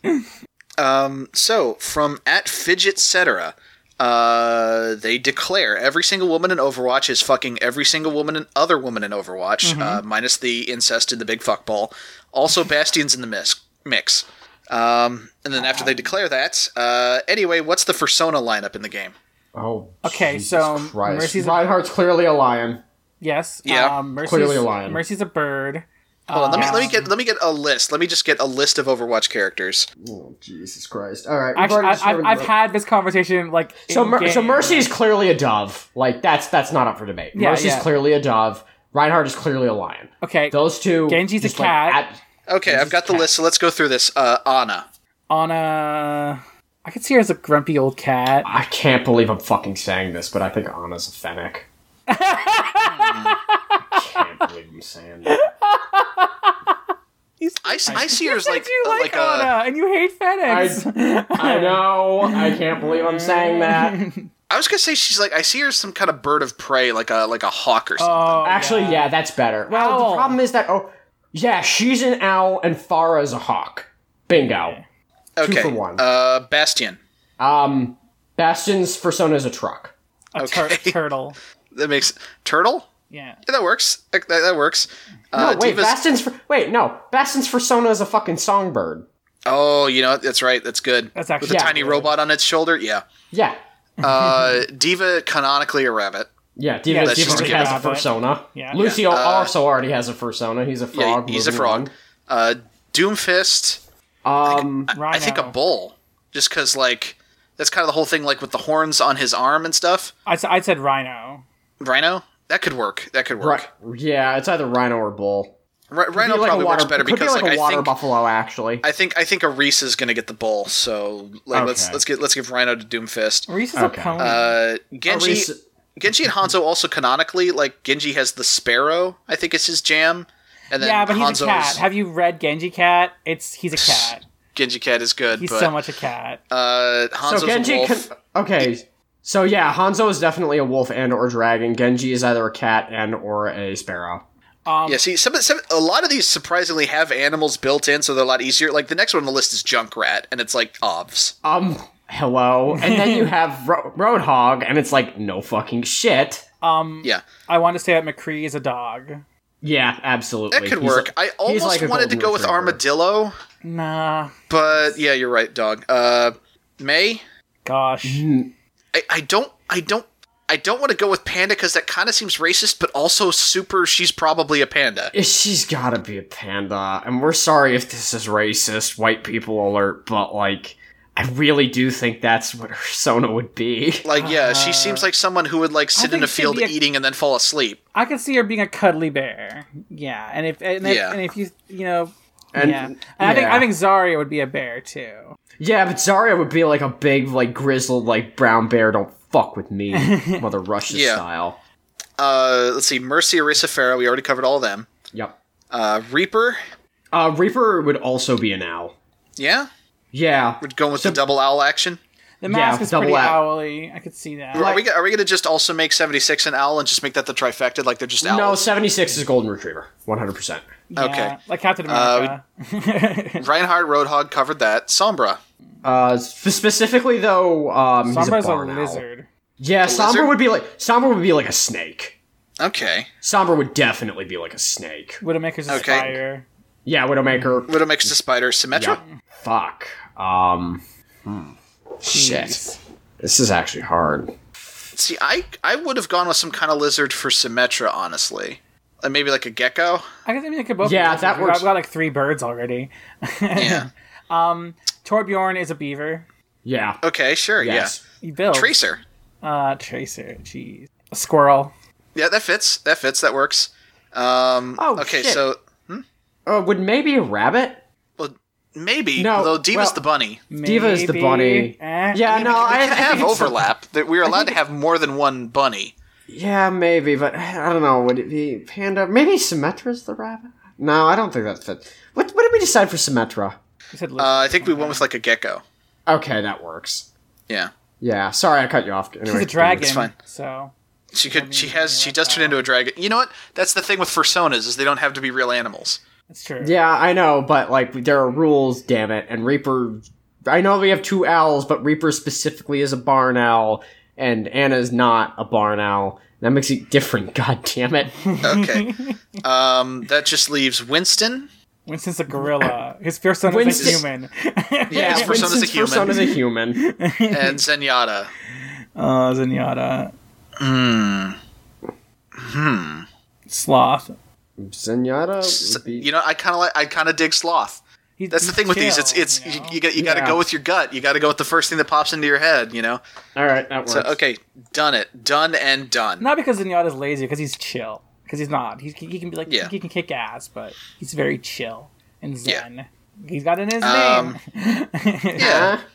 um. So from at fidget cetera, uh, they declare every single woman in Overwatch is fucking every single woman and other woman in Overwatch, uh, minus the incest in the big fuck ball. Also, Bastion's in the mix. Mix. Um, and then after they declare that, uh, anyway, what's the fursona lineup in the game? Oh, Okay, Jesus so Christ. Mercy's a- Reinhardt's clearly a lion. yes. Yeah. Um, Mercy's, Clearly a lion. Mercy's a bird. Hold on, let me let me Um, get let me get a list. Let me just get a list of Overwatch characters. Oh, Jesus Christ. All right. Actually, I, I've, I've had this conversation like So, in Mer- so. Mercy is clearly a dove. Like that's that's not up for debate. Yeah, Mercy's yeah. clearly a dove. Reinhardt is clearly a lion. okay. Those two. Genji's a just, like, cat. at- Okay, I've got the list, so let's go through this. Uh, Ana. Ana, I could see her as a grumpy old cat. I can't believe I'm fucking saying this, but I think Ana's a fennec. I can't believe I'm saying that. I see her as said like you uh, like, like a. Ana, and you hate Phoenix. I know. I can't believe I'm saying that. I was gonna say she's like I see her as some kind of bird of prey, like a like a hawk or something. Oh, Actually, yeah. that's better. Well, Owl. the problem is that oh, yeah, she's an owl and Farah's a hawk. Bingo. okay, for one. Uh, Bastion. Um, Bastion's fursona is a truck. a tur- okay. turtle. That makes turtle. Yeah. Yeah, that works. That, that, that works. No, Uh, wait, Divas- Bastion's for, wait, no, Bastion's fursona is a fucking songbird. Oh, you know that's right. That's good. That's actually with actually a tiny good. robot on its shoulder. Yeah. Yeah, Uh, D.Va canonically a rabbit. Yeah. D.Va, that's D.Va already has a fursona. Yeah. Lucio Yeah, uh, also already has a fursona. He's a Yeah, frog. he's a frog. Uh, Doomfist. on. Um, I, I think a bull, just because like that's kind of the whole thing, like with the horns on his arm and stuff. I, I said rhino. Rhino. That could work. That could work. right, yeah, it's either rhino or bull. Ri- Could Rhino be like probably water, works better because be like, like, a I water think buffalo. Actually, I think I think a Reese is going to get the bull. So like let's let's get let's give Rhino to Doomfist. Reese is Okay. a pony. Uh, Genji Reese- Genji and Hanzo also canonically like Genji has the Sparrow. I think is his jam. And then yeah, but he's a cat. Have you read Genji Cat? It's he's a cat. Genji Cat is good, He's but so much a cat. uh, Hanzo's so Genji a wolf. can. Okay, so yeah, Hanzo is definitely a wolf and or dragon. Genji is either a cat and or a sparrow. Um, Yeah, see, some, some a lot of these surprisingly have animals built in, so they're a lot easier. Like the next one on the list is Junkrat, and it's like ovs. Um, hello, and then you have Ro- Roadhog, and it's like no fucking shit. um, Yeah, I want to say that McCree is a dog. Yeah, absolutely. that could He's work. like- I almost like wanted to go with retriever. Armadillo, Nah, but yeah, you're right, dog. Uh, Mei. gosh. Mm-hmm. I, I don't I don't I don't want to go with panda because that kind of seems racist, but also super. She's probably a panda. She's gotta be a panda, and we're sorry if this is racist, white people alert, but like, I really do think that's what her fursona would be. Like, yeah, she seems like someone who would like sit in a field a- eating and then fall asleep. I could see her being a cuddly bear. Yeah, and if and if, Yeah. and if you you know. And- yeah, and I think yeah. I think Zarya would be a bear too. Yeah, but Zarya would be like a big, like grizzled, like brown bear. Don't fuck with me, Mother Russia Yeah. style. Uh, let's see, Mercy, Orisa, Pharah. We already covered all of them. Yep. Uh, Reaper. Uh, Reaper would also be an owl. Yeah, Yeah. we're going with the double owl action. The mask is double pretty owl. owly. I could see that. Are we, are we going to just also make 76 an owl and just make that the trifecta? Like they're just owls? No, 76 is Golden Retriever. 100%. Okay. Like Captain Uh, America. Reinhardt Roadhog covered that. Sombra. Uh, specifically though, um, he's a, Sombra's a, barn owl. lizard. Yeah, Sombra lizard? would be like Sombra would be like a snake. Okay. Sombra would definitely be like a snake. Widowmaker's a Okay. spire. Yeah, Widowmaker. Widow a the spider. Symmetra? Fuck. Um. hmm. Shit. This is actually hard. See, I I would have gone with some kind of lizard for Symmetra, honestly. Like maybe like a gecko. I guess I mean they could both. Yeah, be lizards. that We've works. got, we've got like three birds already. Yeah. Um, Torbjorn is a beaver. Yeah. Okay, sure. Yes. He builds. Yeah. Tracer. Uh, Tracer. Jeez. A squirrel. Yeah, that fits. That fits. That works. Um, Oh, okay, shit. so Uh, would maybe a rabbit? Well, maybe. No, though D.Va's well- the bunny. D.Va is the bunny. Eh, Yeah, no, we I, can have think it's- overlap. That we are allowed to have more than one bunny. Yeah, maybe, but I don't know. Would it be Panda? Maybe Symmetra's the rabbit? No, I don't think that fits. What, what did we decide for Symmetra? Uh, I think we went with like a gecko. Okay, that works. Yeah, Yeah, sorry I cut you off. Anyway, She's a dragon. fine. So she could. She has. She does turn into a dragon. You know what? That's the thing with fursonas is they don't have to be real animals. That's true. Yeah, I know, but like there are rules, damn it. And Reaper, I know we have two owls, but Reaper specifically is a barn owl, and Ana's not a barn owl. That makes it different. God damn it. Okay. um, that just leaves Winston. Winston's a gorilla. His fursona is a human. Yeah, his fursona's a Winston's human. fursona's a human. and Zenyatta. Oh, Zenyatta. Hmm. Hmm. Sloth. Zenyatta S- be. You know, I kind of like. I kind of dig sloth. He's, That's the thing with these. It's it's you, know? you got you got to go with your gut. You got to go with the first thing that pops into your head. You know. All right, that works. So okay, done it, done and done. Not because Zenyatta's lazy, because he's chill. Because he's not. He's, he can be like Yeah. he can kick ass, but he's very chill and Yeah. zen. He's got in his Um, name. Yeah.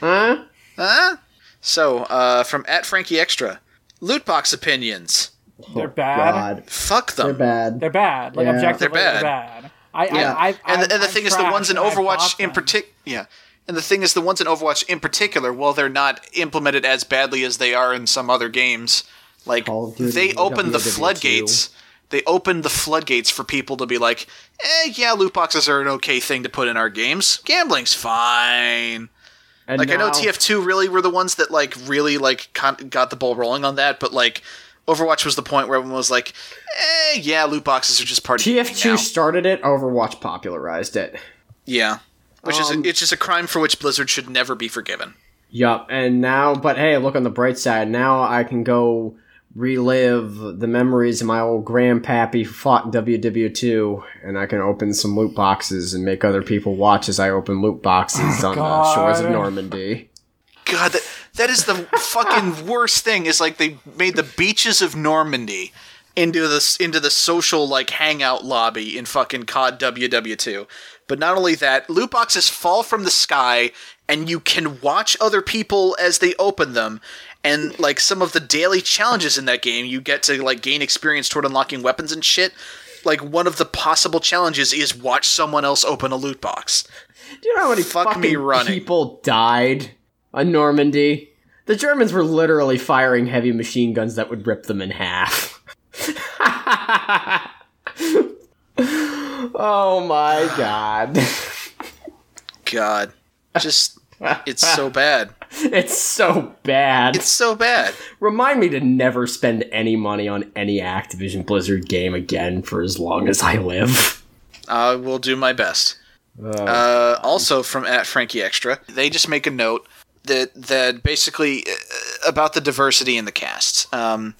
Huh? Huh? So, uh, from at Frankie Extra, loot box opinions. They're bad. God. Fuck them. They're bad. They're bad. Like Yeah. objectively, They're they're bad. bad. I, Yeah. I, I, and the, and the thing is, the ones in Overwatch in them. particular, yeah. And the thing is, the ones in Overwatch in particular, while they're not implemented as badly as they are in some other games, like Call of Duty, they open the WW2. floodgates. They open the floodgates for people to be like, eh, yeah, loot boxes are an okay thing to put in our games. Gambling's fine. And Like I know now- TF2 really were the ones that like really like con- got the ball rolling on that, but like Overwatch was the point where everyone was like, eh, yeah, loot boxes are just part of the game TF2 now. started it. Overwatch popularized it. Yeah, which Um, is it's just a crime for which Blizzard should never be forgiven. Yup, and now, but hey, look on the bright side. Now I can go relive the memories of my old grandpappy who fought in WW2, and I can open some loot boxes and make other people watch as I open loot boxes on the shores of Normandy. God, that that is the fucking worst thing. Is like they made the beaches of Normandy into this into the social like hangout lobby in fucking COD WW2. But not only that, loot boxes fall from the sky, and you can watch other people as they open them. And like some of the daily challenges in that game, you get to like gain experience toward unlocking weapons and shit. Like one of the possible challenges is watch someone else open a loot box. Do you know how many Fuck fucking me running. people died on Normandy? The Germans were literally firing heavy machine guns that would rip them in half. oh my god. God, just it's so bad. it's so bad. It's so bad. Remind me to never spend any money on any Activision Blizzard game again for as long as I live. I will do my best. Uh, also from at Frankie Extra, they just make a note that that basically uh, about the diversity in the cast. Um,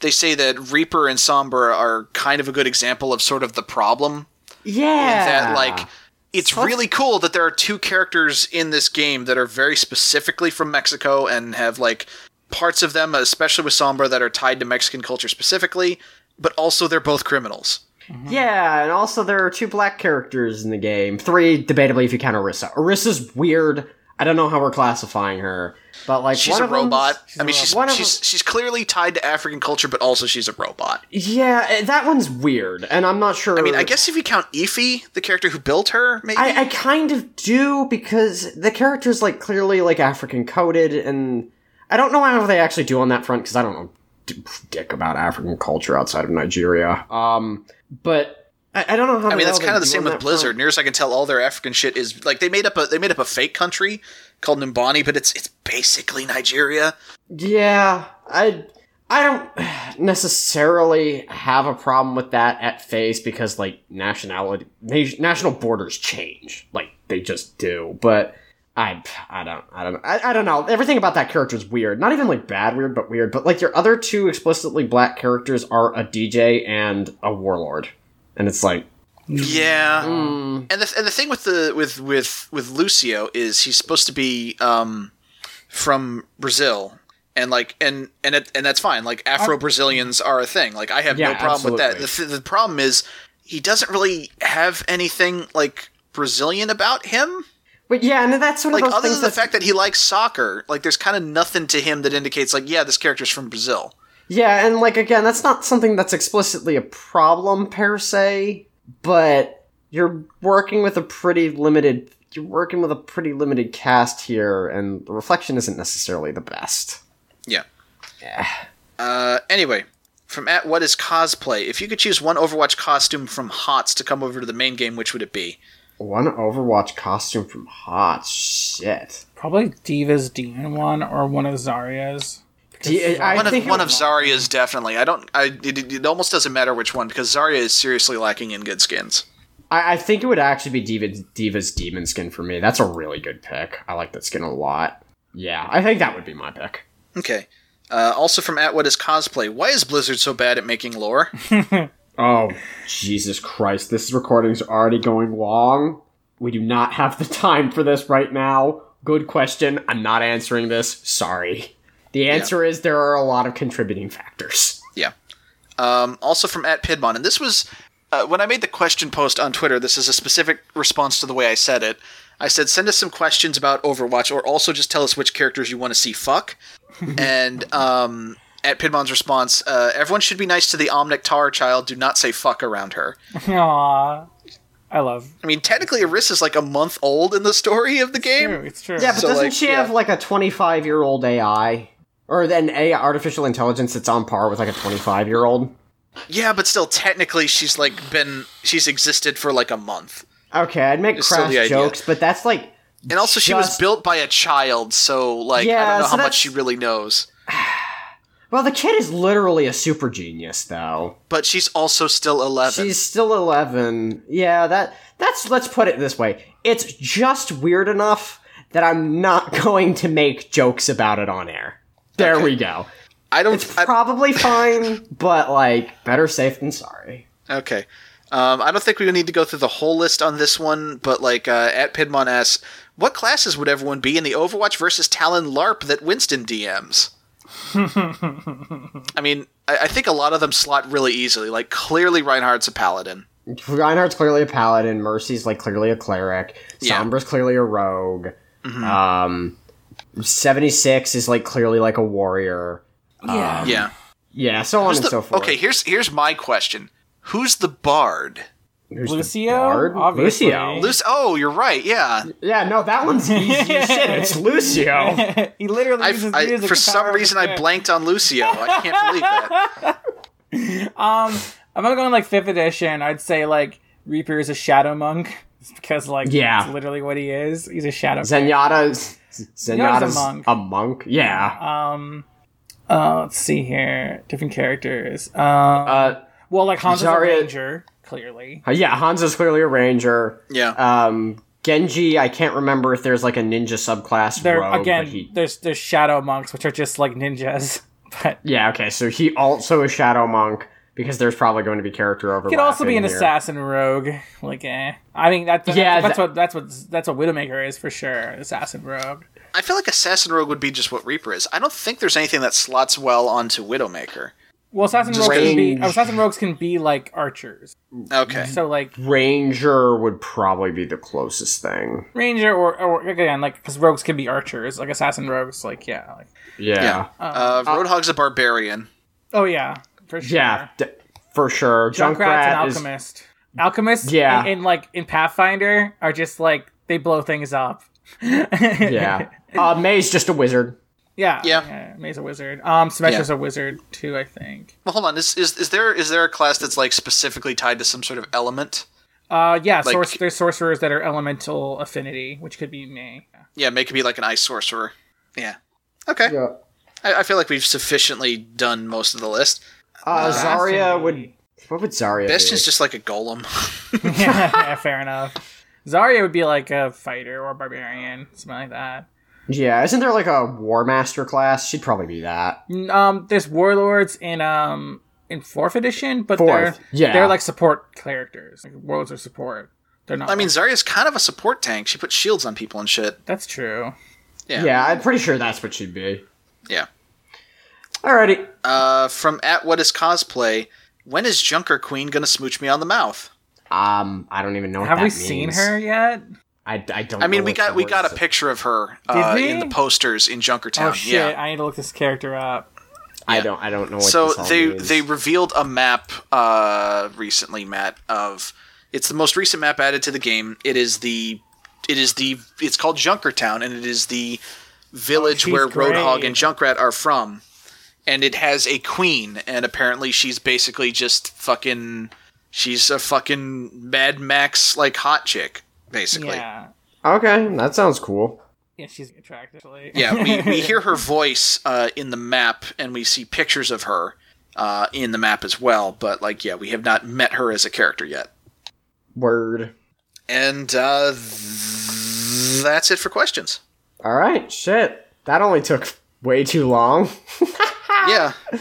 they say that Reaper and Sombra are kind of a good example of sort of the problem Yeah. that like it's really cool that there are two characters in this game that are very specifically from Mexico and have like parts of them, especially with Sombra, that are tied to Mexican culture specifically, but also they're both criminals. Yeah, and also there are two black characters in the game. Three, debatably, if you count Orisa. Orisa's weird. I don't know how we're classifying her. but like She's a robot. I a mean, she's robot. One of she's she's clearly tied to African culture, but also she's a robot. Yeah, eh, that one's weird, and I'm not sure. I mean, I guess if you count Efi, the character who built her, maybe. I, I kind of do because the character's like clearly like African coded, and I don't know how they actually do on that front because I don't know dick about African culture outside of Nigeria. Um, but I, I don't know how. I mean, that's kind of the same with Blizzard. Near as I can tell, all their African shit is like they made up a they made up a fake country called Numbani, but it's it's basically Nigeria. Yeah, I I don't necessarily have a problem with that at face because like nationality national borders change, like they just do. But I I don't I don't I, I don't know. Everything about that character is weird. Not even like bad weird, but weird. But like your other two explicitly black characters are a DJ and a warlord, and it's like Yeah, mm, and the and the thing with the with with with Lucio is he's supposed to be um from Brazil. And like and and it, and that's fine. Like Afro Brazilians are a thing. Like I have no Yeah, problem with that. The, th- the problem is he doesn't really have anything like Brazilian about him. but yeah, and that's one like of those other than the fact that he likes soccer like there's kind of nothing to him that indicates like yeah this character's from brazil Yeah, and like again, that's not something that's explicitly a problem per se, but you're working with a pretty limited you're working with a pretty limited cast here and the reflection isn't necessarily the best. yeah uh anyway from at what is cosplay if you could choose one overwatch costume from hots to come over to the main game which would it be One Overwatch costume from Hot shit. Probably D.Va's demon one or one of Zarya's. Do you- I one of think one of zarya's definitely i don't i it, it almost doesn't matter which one because zarya is seriously lacking in good skins I, I think it would actually be D.Va, D.Va's demon skin for me. That's a really good pick. I like that skin a lot. Yeah, I think that would be my pick. okay uh, also from at what is cosplay why is blizzard so bad at making lore Oh, Jesus Christ. This recording is already going long. We do not have the time for this right now. Good question. I'm not answering this. Sorry. The answer is there are a lot of contributing factors. Yeah. Um, also from at Pidmon, and this was uh, when I made the question post on Twitter. This is a specific response to the way I said it. I said, send us some questions about Overwatch, or also just tell us which characters you want to see fuck. and um, at Pidmon's response, uh, everyone should be nice to the Omnic Tar child. Do not say fuck around her. Aww. I love. I mean, technically, Orisa's like a month old in the story of the game. True, it's true. Yeah, but So, doesn't like, she yeah. have like a 25 year old AI? Or then a artificial intelligence that's on par with like a 25 year old? Yeah, but still, technically, she's like been she's existed for like a month, Okay, I'd make It's crass jokes, but that's like. and also she was built by a child, so like yeah, I don't know so how much she really knows. Well, the kid is literally a super genius, though. But she's also still eleven. She's still 11. Yeah, that that's let's put it this way. It's just weird enough that I'm not going to make jokes about it on air. There Okay. we go. I don't. I, Probably fine, but like better safe than sorry. okay. Um, I don't think we need to go through the whole list on this one, but like uh, at Pidmon asks, what classes would everyone be in the Overwatch versus Talon LARP that Winston DMs? I mean, I, I think a lot of them slot really easily. Like clearly, Reinhardt's a paladin. Reinhardt's clearly a paladin, Mercy's like clearly a cleric, Yeah. Sombra's clearly a rogue. Um 76 is like clearly like a warrior. yeah. Yeah. Yeah, so on Who's and the- so forth. okay, here's here's my question: Who's the bard? Who's the Lucio, bard? obviously. Lucio. Luce- oh, you're right. Yeah. Yeah, no, that one's easy as shit. It's Lucio. he literally I've, uses I, music for some reason, I blanked on Lucio. I can't believe that. Um, I'm gonna go in like fifth edition. I'd say like Reaper is a shadow monk because like Yeah. that's literally what he is. He's a shadow. Zenyatta's Zenyatta's a monk. a monk. Yeah. Um, uh, let's see here, different characters. Um, Uh, well, like Hanzo's a ranger, clearly. yeah, Hanzo's clearly a ranger. Yeah. Um, Genji, I can't remember if there's like a ninja subclass There rogue, again, but he. there's there's shadow monks, which are just like ninjas. But Yeah, okay, so he also a shadow monk because there's probably going to be character overlap. Could also be in an here. assassin rogue. Like, eh. I mean, that, that's, Yeah, that's that- what that's what that's what Widowmaker is for sure. Assassin rogue. I feel like Assassin Rogue would be just what Reaper is. I don't think there's anything that slots well onto Widowmaker. Well, assassin rogues can be assassin rogues can be like archers. Okay. So like Ranger would probably be the closest thing. ranger or, or again like because rogues can be archers. Like assassin rogues, like yeah, like Yeah. Yeah. Uh, Roadhog's a barbarian. oh yeah, for sure. Yeah, d- for sure. Junkrat's Junkrat an is alchemist. Alchemists, Yeah. in, in like in Pathfinder, are just like they blow things up. yeah. Uh, Mei's just a wizard. yeah, Yeah. Mei's a wizard. Um, Symmetra's Yeah. a wizard too, I think. Well, hold on. Is, is is there is there a class that's like specifically tied to some sort of element? Uh, yeah, Like- source, there's sorcerers that are elemental affinity, which could be May. Yeah, May could be like an ice sorcerer. Yeah. Okay. Yeah. I, I feel like we've sufficiently done most of the list. Uh, Zarya would. What would Zarya Bastion's be? just like a golem. yeah, fair enough. Zarya would be like a fighter or barbarian, something like that. Yeah, isn't there like a War Master class? She'd probably be that. Um, there's warlords in um in fourth edition, but Fourth, they're yeah. they're like support characters. Like warlords are support. They're not. I mean, like- Zarya's kind of a support tank. She puts shields on people and shit. that's true. Yeah. Yeah, I'm pretty sure that's what she'd be. Yeah. Alrighty. Uh, from at what is cosplay? When is Junker Queen gonna smooch me on the mouth? Um, I don't even know what Have that we means. seen her yet? I, I don't. I mean, know we got we got a picture of her uh, in the posters in Junkertown. Oh shit! Yeah. I need to look this character up. I don't. I don't know. What so this all they means. they revealed a map uh recently matt of it's the most recent map added to the game it is the it is the it's called junkertown and it is the village Oh, she's where roadhog great. and junkrat are from and it has a queen and apparently she's basically just fucking she's a fucking mad max like hot chick basically Yeah, Okay, that sounds cool. yeah, she's attractive. Actually. Yeah, we, we hear her voice uh, in the map, and we see pictures of her uh, in the map as well. But like, yeah, we have not met her as a character yet. Word. And uh, th- that's it for questions. All right. Shit. That only took way too long. Yeah.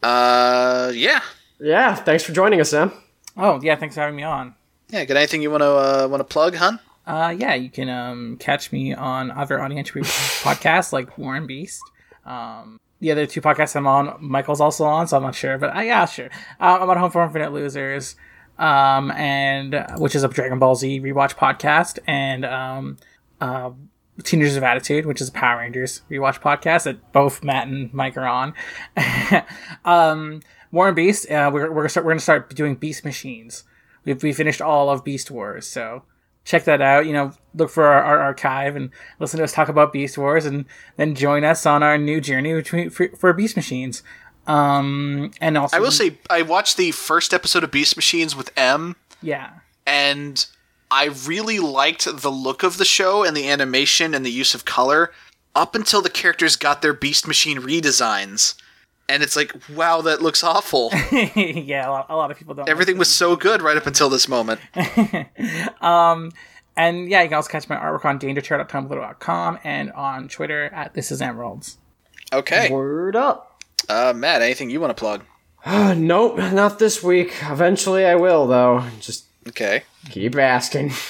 Uh, yeah. yeah. Thanks for joining us, Sam. Oh yeah, thanks for having me on. Yeah. Got anything you want to uh, want to plug, hun? Uh, yeah, you can um, catch me on other audio entry podcasts like Warren Beast. Um, the other two podcasts I'm on, Michael's also on, so I'm not sure, but uh, yeah, sure. Uh, I'm on Home for Infinite Losers, um, and uh, which is a Dragon Ball Z rewatch podcast, and um, uh, Teenagers of Attitude, which is a Power Rangers rewatch podcast that both Matt and Mike are on. um, Warren Beast, uh, we're, we're, gonna start, we're gonna start doing Beast Machines. We've, we finished all of Beast Wars, so check that out. You know, look for our, our archive and listen to us talk about Beast Wars, and then join us on our new journey between for, for Beast Machines. Um, and also, I will say, I watched the first episode of Beast Machines with M, yeah, and I really liked the look of the show and the animation and the use of color up until the characters got their Beast Machine redesigns. And it's like, wow, that looks awful. yeah, a lot, a lot of people don't. Everything was so good right up until this moment. um, and yeah, you can also catch my artwork on dangerchair.tumblr.com and on Twitter at This Is Emeralds. Okay. Word up. Uh, Matt, anything you want to plug? Uh, nope, not this week. Eventually, I will though. Just Okay. Keep asking.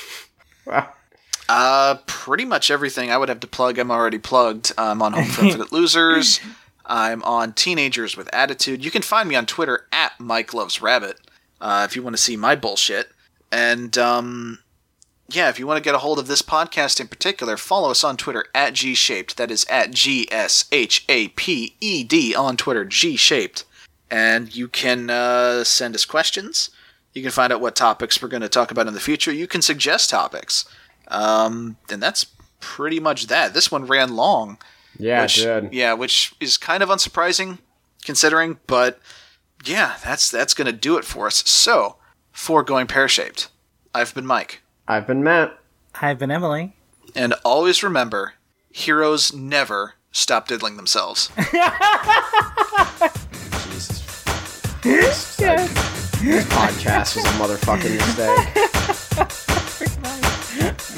Uh, pretty much everything I would have to plug, I'm already plugged. I'm on Home for Infinite Losers. I'm on Teenagers with Attitude. You can find me on Twitter at Mike Loves Rabbit uh, if you want to see my bullshit. And um, yeah, if you want to get a hold of this podcast in particular, follow us on Twitter at G Shaped. That is at G S H A P E D on Twitter, G Shaped. And you can uh, send us questions. You can find out what topics we're going to talk about in the future. You can suggest topics. Um, and that's pretty much that. This one ran long. Yeah, which, it did. Yeah, which is kind of unsurprising considering, but yeah, that's that's going to do it for us. So, for going pear shaped, I've been Mike. I've been Matt. I've been Emily. And always remember heroes never stop diddling themselves. Jesus. This podcast was a motherfucking mistake.